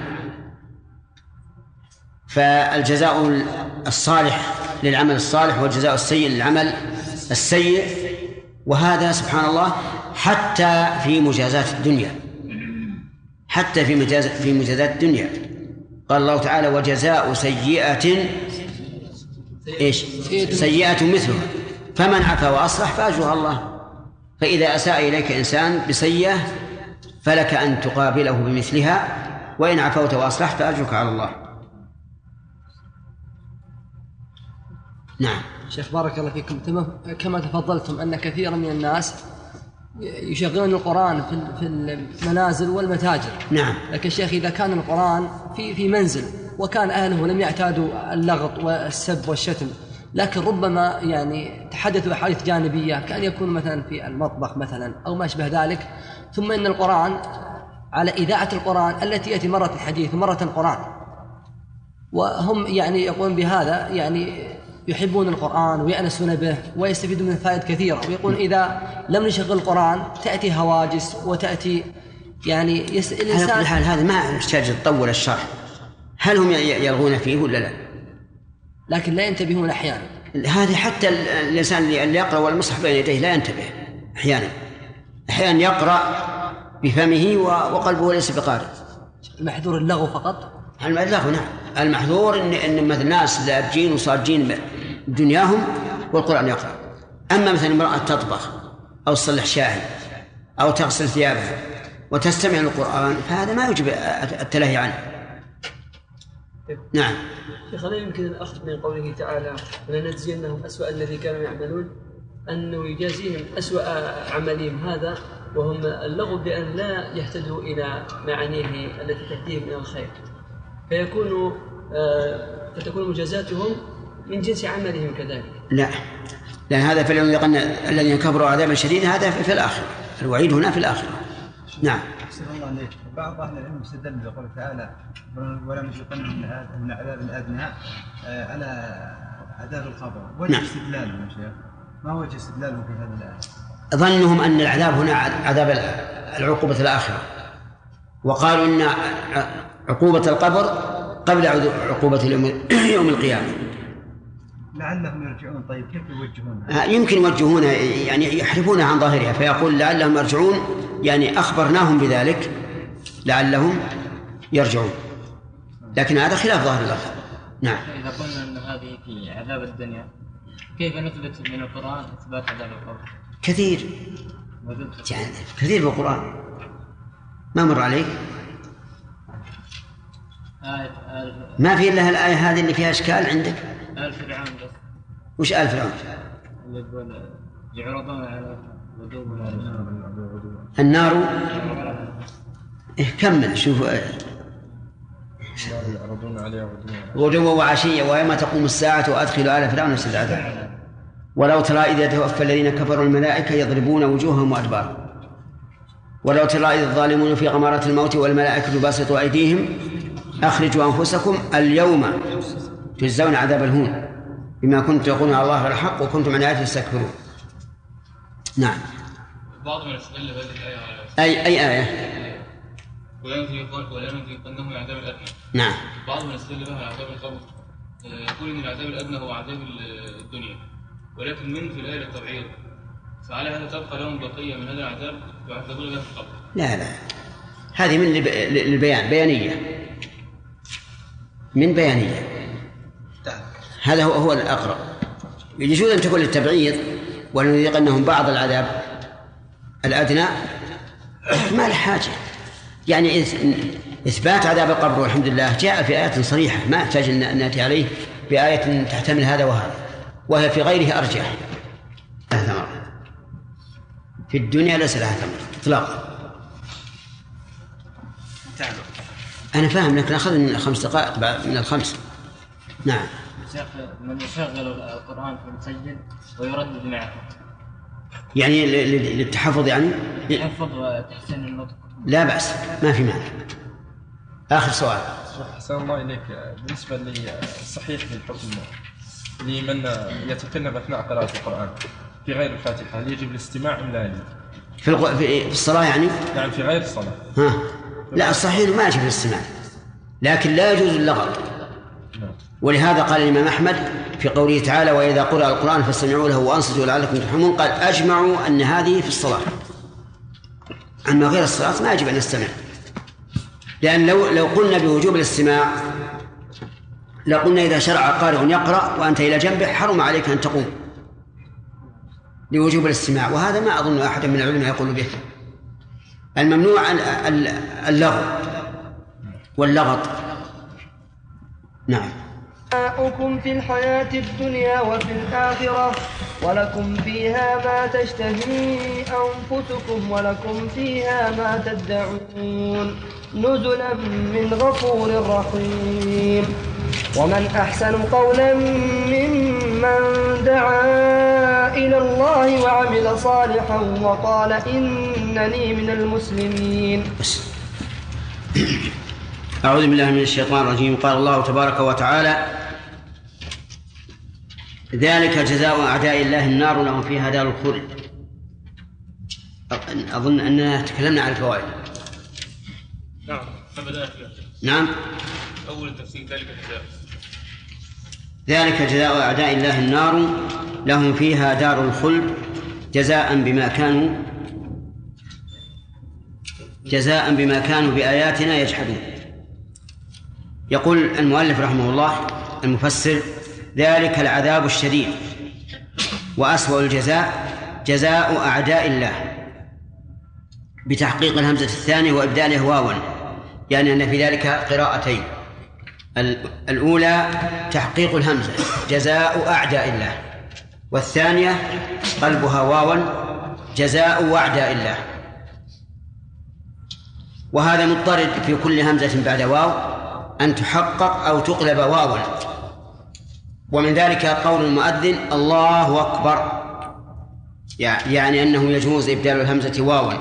[SPEAKER 1] فالجزاء الصالح للعمل الصالح والجزاء السيء للعمل السيء وهذا سبحان الله حتى في مجازات الدنيا حتى في مجاز في مجازات الدنيا قال الله تعالى وجزاء سيئة ايش؟ سيئة مثلها فمن عفا واصلح فاجرها الله فإذا أساء إليك إنسان بسيئة فلك أن تقابله بمثلها وإن عفوت وأصلحت فأجرك على الله نعم
[SPEAKER 3] شيخ بارك الله فيكم كما تفضلتم أن كثيرا من الناس يشغلون القرآن في في المنازل والمتاجر
[SPEAKER 1] نعم
[SPEAKER 3] لكن الشيخ إذا كان القرآن في في منزل وكان أهله لم يعتادوا اللغط والسب والشتم لكن ربما يعني تحدثوا أحاديث جانبية كأن يكون مثلا في المطبخ مثلا أو ما أشبه ذلك ثم إن القرآن على إذاعة القرآن التي يأتي مرة الحديث ومرة القران وهم يعني يقولون بهذا يعني يحبون القرآن ويأنسون به ويستفيدون من فائد كثيرة ويقول إذا لم نشغل القرآن تأتي هواجس وتأتي يعني
[SPEAKER 1] يس... الإنسان على كل حال هذا ما يحتاج تطول الشرح هل هم يلغون فيه ولا لا؟
[SPEAKER 3] لكن لا ينتبهون أحيانا
[SPEAKER 1] هذا حتى الإنسان اللي يقرأ والمصحف بين يديه لا ينتبه أحيانا أحيانا يقرأ بفمه وقلبه ليس بقارئ
[SPEAKER 3] المحذور اللغو فقط
[SPEAKER 1] المحذور نعم المحذور ان ان الناس لابجين وصاجين دنياهم والقرآن يقرأ أما مثلا امرأة تطبخ أو تصلح شاهي أو تغسل ثيابها وتستمع للقرآن فهذا ما يجب التلهي عنه نعم
[SPEAKER 5] شيخ هل يمكن الأخذ من قوله تعالى لنجزينهم أسوأ الذي كانوا يعملون أنه يجازيهم أسوأ عملهم هذا وهم اللغو بأن لا يهتدوا إلى معانيه التي تهديهم إلى الخير فيكون آه، فتكون مجازاتهم من جنس عملهم كذلك لا
[SPEAKER 1] لأن هذا يقن الذين كفروا عذابا شديدا هذا في الآخرة الوعيد هنا في الآخرة نعم احسن الله عليك بعض أهل العلم استدل بقوله تعالى ولم يقن
[SPEAKER 6] من عذاب الأدنى آه، على عذاب القبر وجه نعم. استدلالهم يا شيخ ما وجه استدلالهم في هذا الآية
[SPEAKER 1] ظنهم أن العذاب هنا عذاب العقوبة الآخرة وقالوا أن عقوبة القبر قبل عقوبة يوم القيامة
[SPEAKER 6] لعلهم يرجعون طيب كيف يوجهونها؟
[SPEAKER 1] آه، يمكن يوجهونها يعني يحرفونها عن ظاهرها فيقول لعلهم يرجعون يعني اخبرناهم بذلك لعلهم يرجعون لكن هذا خلاف ظاهر الاخر
[SPEAKER 5] نعم اذا قلنا ان هذه في عذاب الدنيا كيف نثبت من القران اثبات عذاب القبر؟
[SPEAKER 1] كثير يعني كثير بالقران ما مر عليك؟ آية- آية ما في إلا الآية هذه اللي فيها إشكال عندك
[SPEAKER 5] آل آية فرعون بس
[SPEAKER 1] وش آل فرعون يعرضون على النار كمل شوف وجوا غدوا وعشيا ويوم تقوم الساعة وأدخلوا آل فرعون أشد العذاب ولو ترى إذا توفى الذين كفروا الملائكة يضربون وجوههم وأدبارهم ولو ترى إذ الظالمون في غمارة الموت والملائكة باسطوا أيديهم أخرجوا أنفسكم اليوم تجزون عذاب الهون بما كنتم تقولون على الله الحق وكنتم عن آياته تستكبرون نعم
[SPEAKER 5] من يستدل بهذه الآية
[SPEAKER 1] أي أي آية؟
[SPEAKER 5] ولا يقال ولا يذيقنهم العذاب الأدنى نعم
[SPEAKER 1] من استدل بها على عذاب القبر
[SPEAKER 5] آه، يقول إن العذاب الأدنى هو عذاب
[SPEAKER 1] الدنيا
[SPEAKER 5] ولكن من في الآية الطبيعية فعلى هذا تبقى لهم بقية من هذا العذاب يعذبون بها في القبر لا لا
[SPEAKER 1] هذه
[SPEAKER 5] من
[SPEAKER 1] للبيان بيانية من بيانية نعم. هذا هو هو الأقرب يجوز أن تكون للتبعيض ولنذيقنهم بعض العذاب الأدنى ما الحاجة يعني إثبات عذاب القبر والحمد لله جاء في آيات صريحة ما احتاج أن نأتي عليه بآية تحتمل هذا وهذا وهي في غيره أرجح لها في الدنيا ليس لها ثمرة إطلاقا تعالوا أنا فاهم لكن أخذ من الخمس دقائق من الخمس نعم
[SPEAKER 5] من يشغل القرآن في المسجد ويردد معه
[SPEAKER 1] يعني للتحفظ يعني
[SPEAKER 5] تحفظ وتحسين النطق
[SPEAKER 1] لا بأس ما في مانع آخر سؤال
[SPEAKER 6] أحسن الله إليك بالنسبة للصحيح في الحكم لمن يتكلم أثناء قراءة القرآن في غير الفاتحة هل يجب الاستماع أم لا يجب؟ في,
[SPEAKER 1] في الصلاة يعني؟ نعم
[SPEAKER 6] في غير الصلاة
[SPEAKER 1] ها لا نعم. الصحيح ما يجب الاستماع لكن لا يجوز اللغط نعم. ولهذا قال الإمام أحمد في قوله تعالى وإذا قرأ القرآن فاستمعوا له وأنصتوا لعلكم ترحمون قال أجمعوا أن هذه في الصلاة أما غير الصلاة ما يجب أن نستمع لأن لو لو قلنا بوجوب الاستماع لقلنا إذا شرع قارئ يقرأ وأنت إلى جنبه حرم عليك أن تقوم لوجوب الاستماع وهذا ما أظن أحدا من العلماء يقول به الممنوع اللغو واللغط نعم
[SPEAKER 7] أكم في الحياة الدنيا وفي الآخرة ولكم فيها ما تشتهي أنفسكم ولكم فيها ما تدعون نزلا من غفور رحيم ومن أحسن قولا ممن دعا إلى الله وعمل صالحا وقال إنني من المسلمين
[SPEAKER 1] أعوذ بالله من الشيطان الرجيم قال الله تبارك وتعالى ذلك جزاء أعداء الله النار لهم فيها دار الخلد أظن أننا تكلمنا عن الفوائد نعم نعم أول تفسير ذلك الجزاء ذلك جزاء أعداء الله النار لهم فيها دار الخلد جزاء بما كانوا جزاء بما كانوا بآياتنا يجحدون يقول المؤلف رحمه الله المفسر ذلك العذاب الشديد وأسوأ الجزاء جزاء أعداء الله بتحقيق الهمزة الثانية وإبدالها واوا يعني أن في ذلك قراءتين الأولى تحقيق الهمزة جزاء أعداء الله والثانية قلبها واوا جزاء أعداء الله وهذا مضطرد في كل همزة بعد واو أن تحقق أو تقلب واوا ومن ذلك قول المؤذن الله أكبر يعني أنه يجوز إبدال الهمزة واوا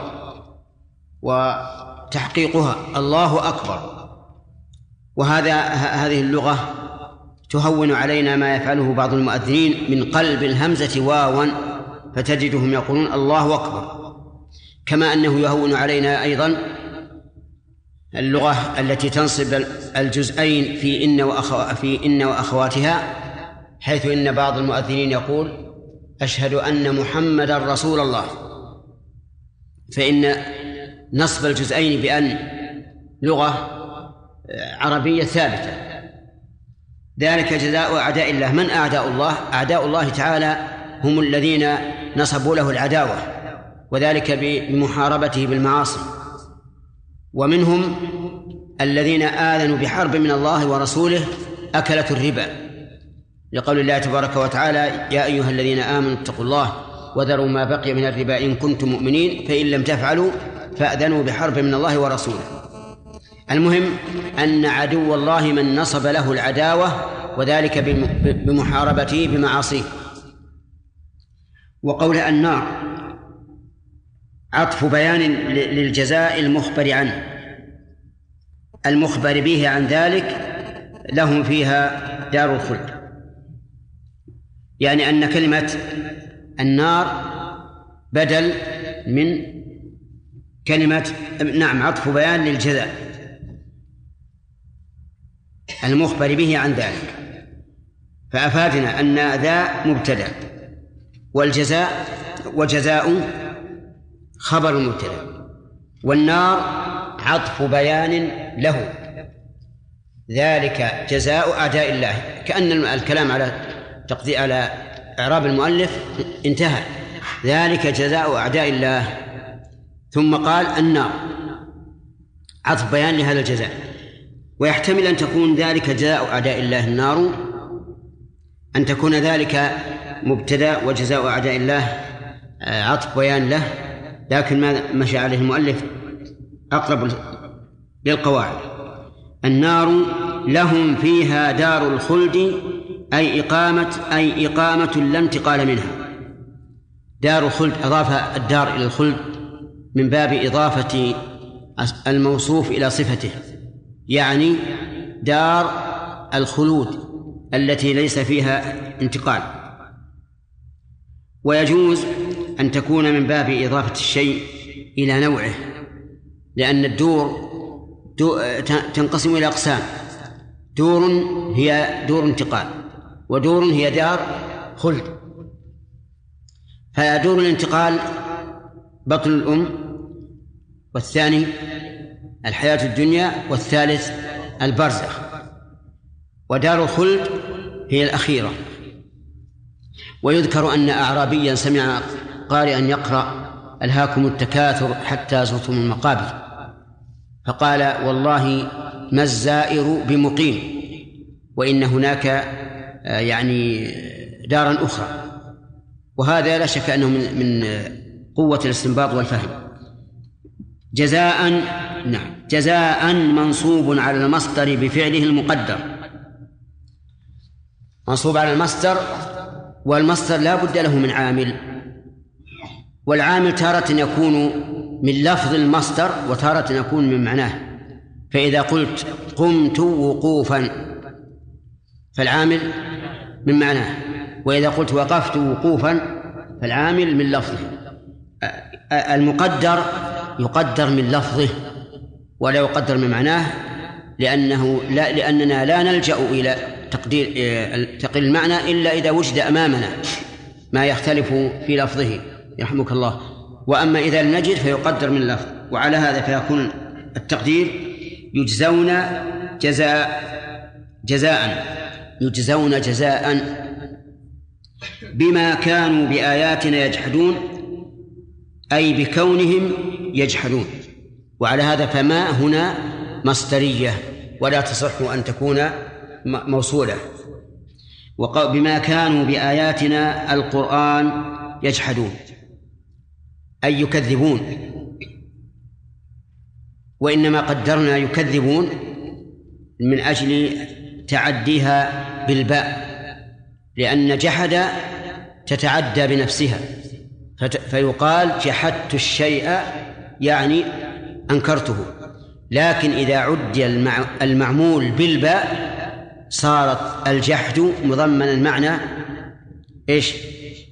[SPEAKER 1] وتحقيقها الله أكبر وهذا هذه اللغة تهون علينا ما يفعله بعض المؤذنين من قلب الهمزة واوا فتجدهم يقولون الله أكبر كما أنه يهون علينا أيضا اللغة التي تنصب الجزئين في إن وأخو في إن وأخواتها حيث إن بعض المؤذنين يقول أشهد أن محمدا رسول الله فإن نصب الجزئين بأن لغة عربية ثابتة ذلك جزاء أعداء الله من أعداء الله؟ أعداء الله تعالى هم الذين نصبوا له العداوة وذلك بمحاربته بالمعاصي ومنهم الذين آذنوا بحرب من الله ورسوله أكلة الربا لقول الله تبارك وتعالى يا أيها الذين آمنوا اتقوا الله وذروا ما بقي من الربا إن كنتم مؤمنين فإن لم تفعلوا فأذنوا بحرب من الله ورسوله المهم أن عدو الله من نصب له العداوة وذلك بمحاربته بمعاصيه وقول النار عطف بيان للجزاء المخبر عنه المخبر به عن ذلك لهم فيها دار الخلد يعني أن كلمة النار بدل من كلمة نعم عطف بيان للجزاء المخبر به عن ذلك فأفادنا أن ذا مبتدأ والجزاء وجزاء خبر مبتدأ والنار عطف بيان له ذلك جزاء أعداء الله كأن الكلام على تقضي على إعراب المؤلف انتهى ذلك جزاء أعداء الله ثم قال النار عطف بيان لهذا الجزاء ويحتمل أن تكون ذلك جزاء أعداء الله النار أن تكون ذلك مبتدأ وجزاء أعداء الله آه، عطف بيان له لكن ما مشى عليه المؤلف أقرب للقواعد النار لهم فيها دار الخلد أي إقامة أي إقامة لا انتقال منها دار الخلد أضاف الدار إلى الخلد من باب إضافة الموصوف إلى صفته يعني دار الخلود التي ليس فيها انتقال ويجوز أن تكون من باب إضافة الشيء إلى نوعه لأن الدور تنقسم إلى أقسام دور هي دور انتقال ودور هي دار خلد فدور الانتقال بطن الأم والثاني الحياة الدنيا والثالث البرزخ ودار الخلد هي الأخيرة ويذكر أن أعرابيا سمع قارئا يقرأ ألهاكم التكاثر حتى زرتم المقابر فقال والله ما الزائر بمقيم وإن هناك آه، يعني دارا أخرى وهذا لا شك أنه من قوة الاستنباط والفهم جزاء نعم جزاء منصوب على المصدر بفعله المقدر منصوب على المصدر والمصدر لا بد له من عامل والعامل تارة يكون من لفظ المصدر وتارة يكون من معناه فإذا قلت قمت وقوفا فالعامل من معناه وإذا قلت وقفت وقوفا فالعامل من لفظه المقدر يقدر من لفظه ولا يقدر من معناه لأنه لا لأننا لا نلجأ إلى تقدير آه، تقدير المعنى إلا إذا وجد أمامنا ما يختلف في لفظه يرحمك الله وأما إذا لم نجد فيقدر من اللفظ وعلى هذا فيكون التقدير يجزون جزاء جزاء يجزون جزاء بما كانوا بآياتنا يجحدون أي بكونهم يجحدون وعلى هذا فما هنا مصدرية ولا تصح أن تكون موصولة بما كانوا بآياتنا القرآن يجحدون أي يكذبون وإنما قدرنا يكذبون من أجل تعديها بالباء لأن جحد تتعدى بنفسها فيقال جحدت الشيء يعني أنكرته لكن إذا عدي المعمول بالباء صارت الجحد مضمنا معنى ايش؟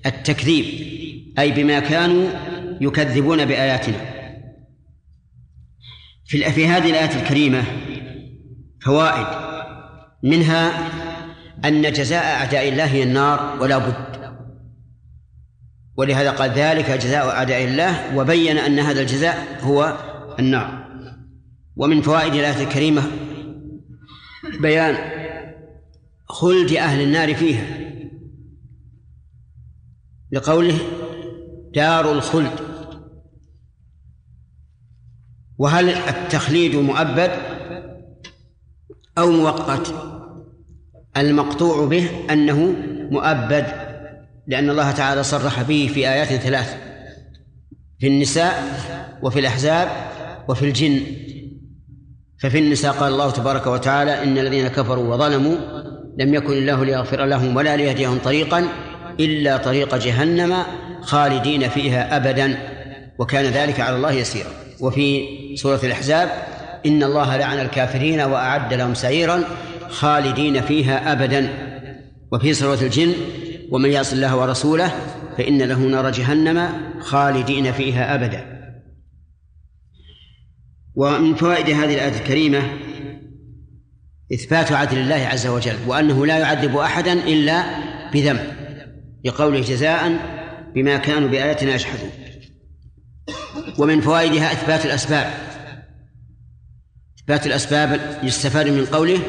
[SPEAKER 1] التكذيب أي بما كانوا يكذبون بآياتنا في في هذه الآية الكريمة فوائد منها أن جزاء أعداء الله هي النار ولا بد ولهذا قال ذلك جزاء أعداء الله وبين أن هذا الجزاء هو النار ومن فوائد الآية الكريمة بيان خلد أهل النار فيها لقوله دار الخلد وهل التخليد مؤبد أو مؤقت المقطوع به أنه مؤبد لأن الله تعالى صرح به في آيات ثلاث في النساء وفي الأحزاب وفي الجن ففي النساء قال الله تبارك وتعالى إن الذين كفروا وظلموا لم يكن الله ليغفر لهم ولا ليهديهم طريقا إلا طريق جهنم خالدين فيها أبدا وكان ذلك على الله يسيرا وفي سورة الأحزاب إن الله لعن الكافرين وأعد لهم سعيرا خالدين فيها أبدا وفي سورة الجن ومن يعص الله ورسوله فإن له نار جهنم خالدين فيها أبدا ومن فوائد هذه الآية الكريمة إثبات عدل الله عز وجل وأنه لا يعذب أحدا إلا بذنب لقوله جزاء بما كانوا بآياتنا يجحدون ومن فوائدها إثبات الأسباب إثبات الأسباب يستفاد من قوله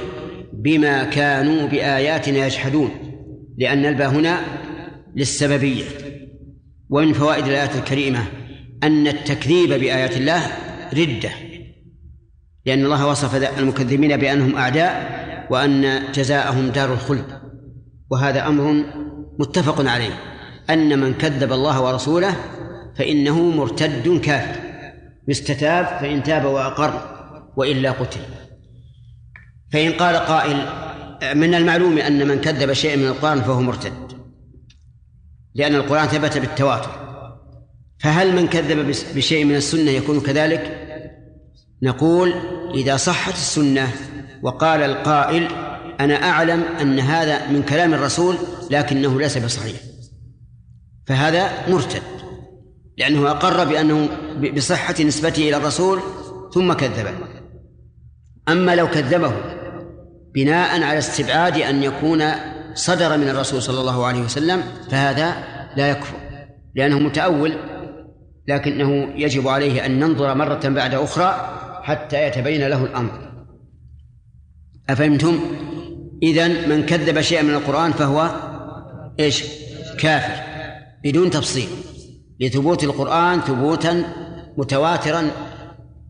[SPEAKER 1] بما كانوا بآياتنا يجحدون لأن الباء هنا للسببية ومن فوائد الآية الكريمة أن التكذيب بآيات الله ردة لأن الله وصف المكذبين بأنهم أعداء وأن جزاءهم دار الخلد وهذا أمر متفق عليه أن من كذب الله ورسوله فإنه مرتد كافر يستتاب فإن تاب وأقر وإلا قتل فإن قال قائل من المعلوم أن من كذب شيئا من القرآن فهو مرتد لأن القرآن ثبت بالتواتر فهل من كذب بشيء من السنة يكون كذلك؟ نقول إذا صحت السنة وقال القائل أنا أعلم أن هذا من كلام الرسول لكنه ليس بصحيح فهذا مرتد لأنه أقر بأنه بصحة نسبته إلى الرسول ثم كذبه أما لو كذبه بناء على استبعاد أن يكون صدر من الرسول صلى الله عليه وسلم فهذا لا يكفر لأنه متأول لكنه يجب عليه أن ننظر مرة بعد أخرى حتى يتبين له الأمر أفهمتم؟ إذا من كذب شيئا من القرآن فهو إيش؟ كافر بدون تفصيل لثبوت القرآن ثبوتا متواترا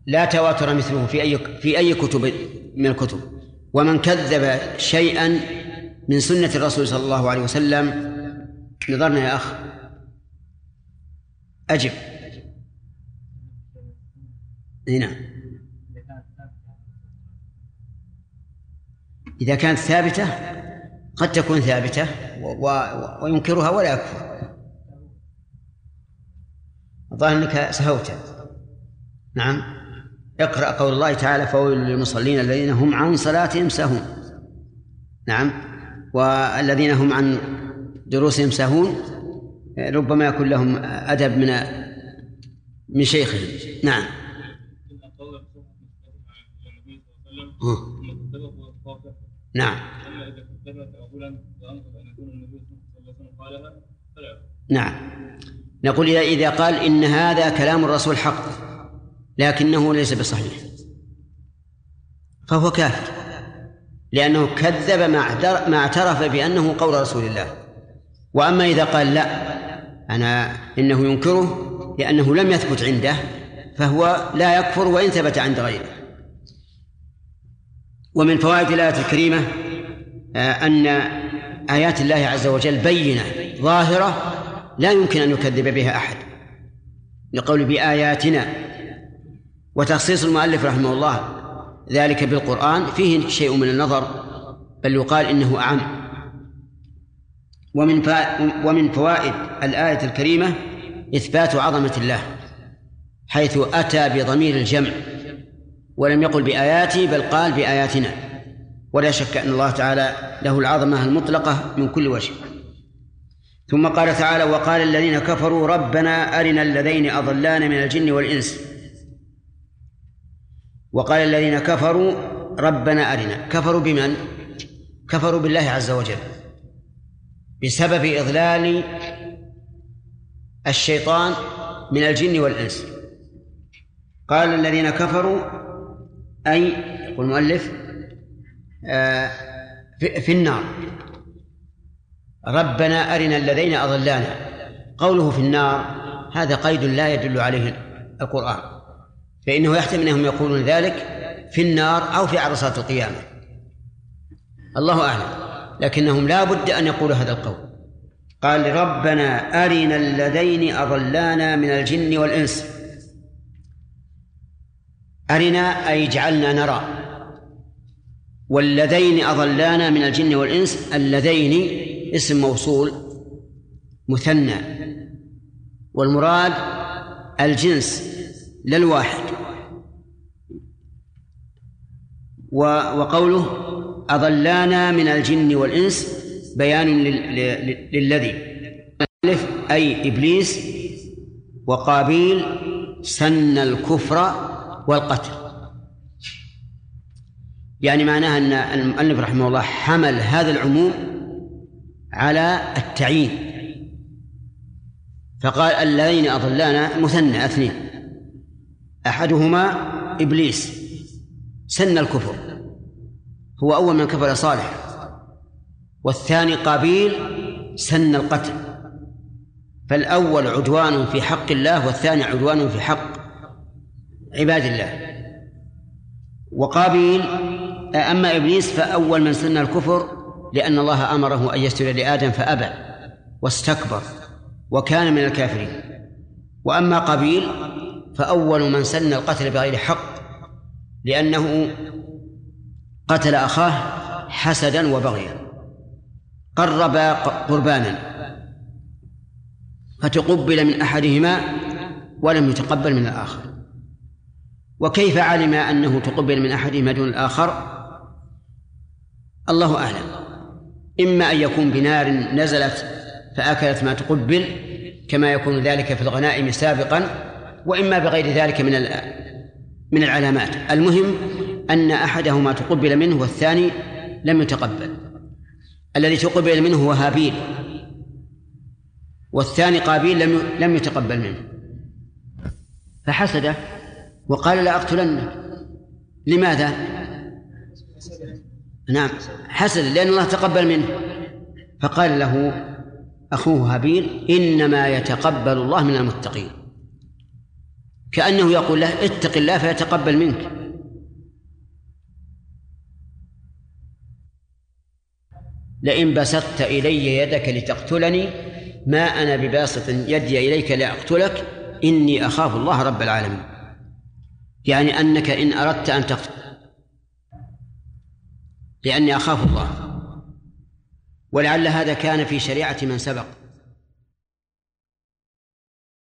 [SPEAKER 1] لا تواتر مثله في أي في أي كتب من الكتب ومن كذب شيئا من سنة الرسول صلى الله عليه وسلم نظرنا يا أخ أجب نعم إذا كانت ثابتة قد تكون ثابتة وينكرها ولا يكفر الظاهر أنك سهوت نعم اقرأ قول الله تعالى فويل للمصلين الذين هم عن صلاتهم سهون نعم والذين هم عن دروسهم سهون ربما يكون لهم أدب من من شيخهم نعم نعم نعم نقول إذا قال إن هذا كلام الرسول حق لكنه ليس بصحيح فهو كافر لأنه كذب ما اعترف بأنه قول رسول الله وأما إذا قال لا أنا إنه ينكره لأنه لم يثبت عنده فهو لا يكفر وإن ثبت عند غيره ومن فوائد الآية الكريمة آه، أن آيات الله عز وجل بينة ظاهرة لا يمكن أن يكذب بها أحد لقول بآياتنا وتخصيص المؤلف رحمه الله ذلك بالقرآن فيه شيء من النظر بل يقال إنه أعم ومن ومن فوائد الآية الكريمة إثبات عظمة الله حيث أتى بضمير الجمع ولم يقل بآياتي بل قال بآياتنا ولا شك أن الله تعالى له العظمة المطلقة من كل وجه ثم قال تعالى وقال الذين كفروا ربنا أرنا الذين أضلانا من الجن والإنس وقال الذين كفروا ربنا أرنا كفروا بمن؟ كفروا بالله عز وجل بسبب إضلال الشيطان من الجن والإنس قال الذين كفروا أي يقول المؤلف آه، في النار ربنا أرنا الذين أضلانا قوله في النار هذا قيد لا يدل عليه القرآن فإنه يحتمل أنهم يقولون ذلك في النار أو في عرصات القيامة الله أعلم لكنهم لا بد أن يقولوا هذا القول قال ربنا أرنا اللذين أضلانا من الجن والإنس أرنا أي جعلنا نرى واللذين أضلانا من الجن والإنس اللذين اسم موصول مثنى والمراد الجنس لا الواحد وقوله أضلانا من الجن والإنس بيان للذي ألف أي إبليس وقابيل سن الكفر والقتل يعني معناها أن المؤلف رحمه الله حمل هذا العموم على التعيين فقال اللذين أضلانا مثنى اثنين أحدهما إبليس سن الكفر هو أول من كفر صالح والثاني قابيل سن القتل فالأول عدوان في حق الله والثاني عدوان في حق عباد الله وقابيل أما إبليس فأول من سن الكفر لأن الله أمره أن يسجد لآدم فأبى واستكبر وكان من الكافرين وأما قابيل فأول من سن القتل بغير حق لأنه قتل أخاه حسدا وبغيا قرب قربانا فتقبل من أحدهما ولم يتقبل من الآخر وكيف علم أنه تقبل من أحدهما دون الآخر الله أعلم إما أن يكون بنار نزلت فأكلت ما تقبل كما يكون ذلك في الغنائم سابقا وإما بغير ذلك من من العلامات المهم أن أحدهما تقبل منه والثاني لم يتقبل الذي تقبل منه هو هابيل والثاني قابيل لم لم يتقبل منه فحسده وقال لأقتلنك لماذا؟ نعم حسد لأن الله تقبل منه فقال له أخوه هابيل إنما يتقبل الله من المتقين كأنه يقول له اتق الله فيتقبل منك لئن بسطت إلي يدك لتقتلني ما أنا بباسط يدي إليك لأقتلك إني أخاف الله رب العالمين يعني أنك إن أردت أن تقتل لأني أخاف الله ولعل هذا كان في شريعة من سبق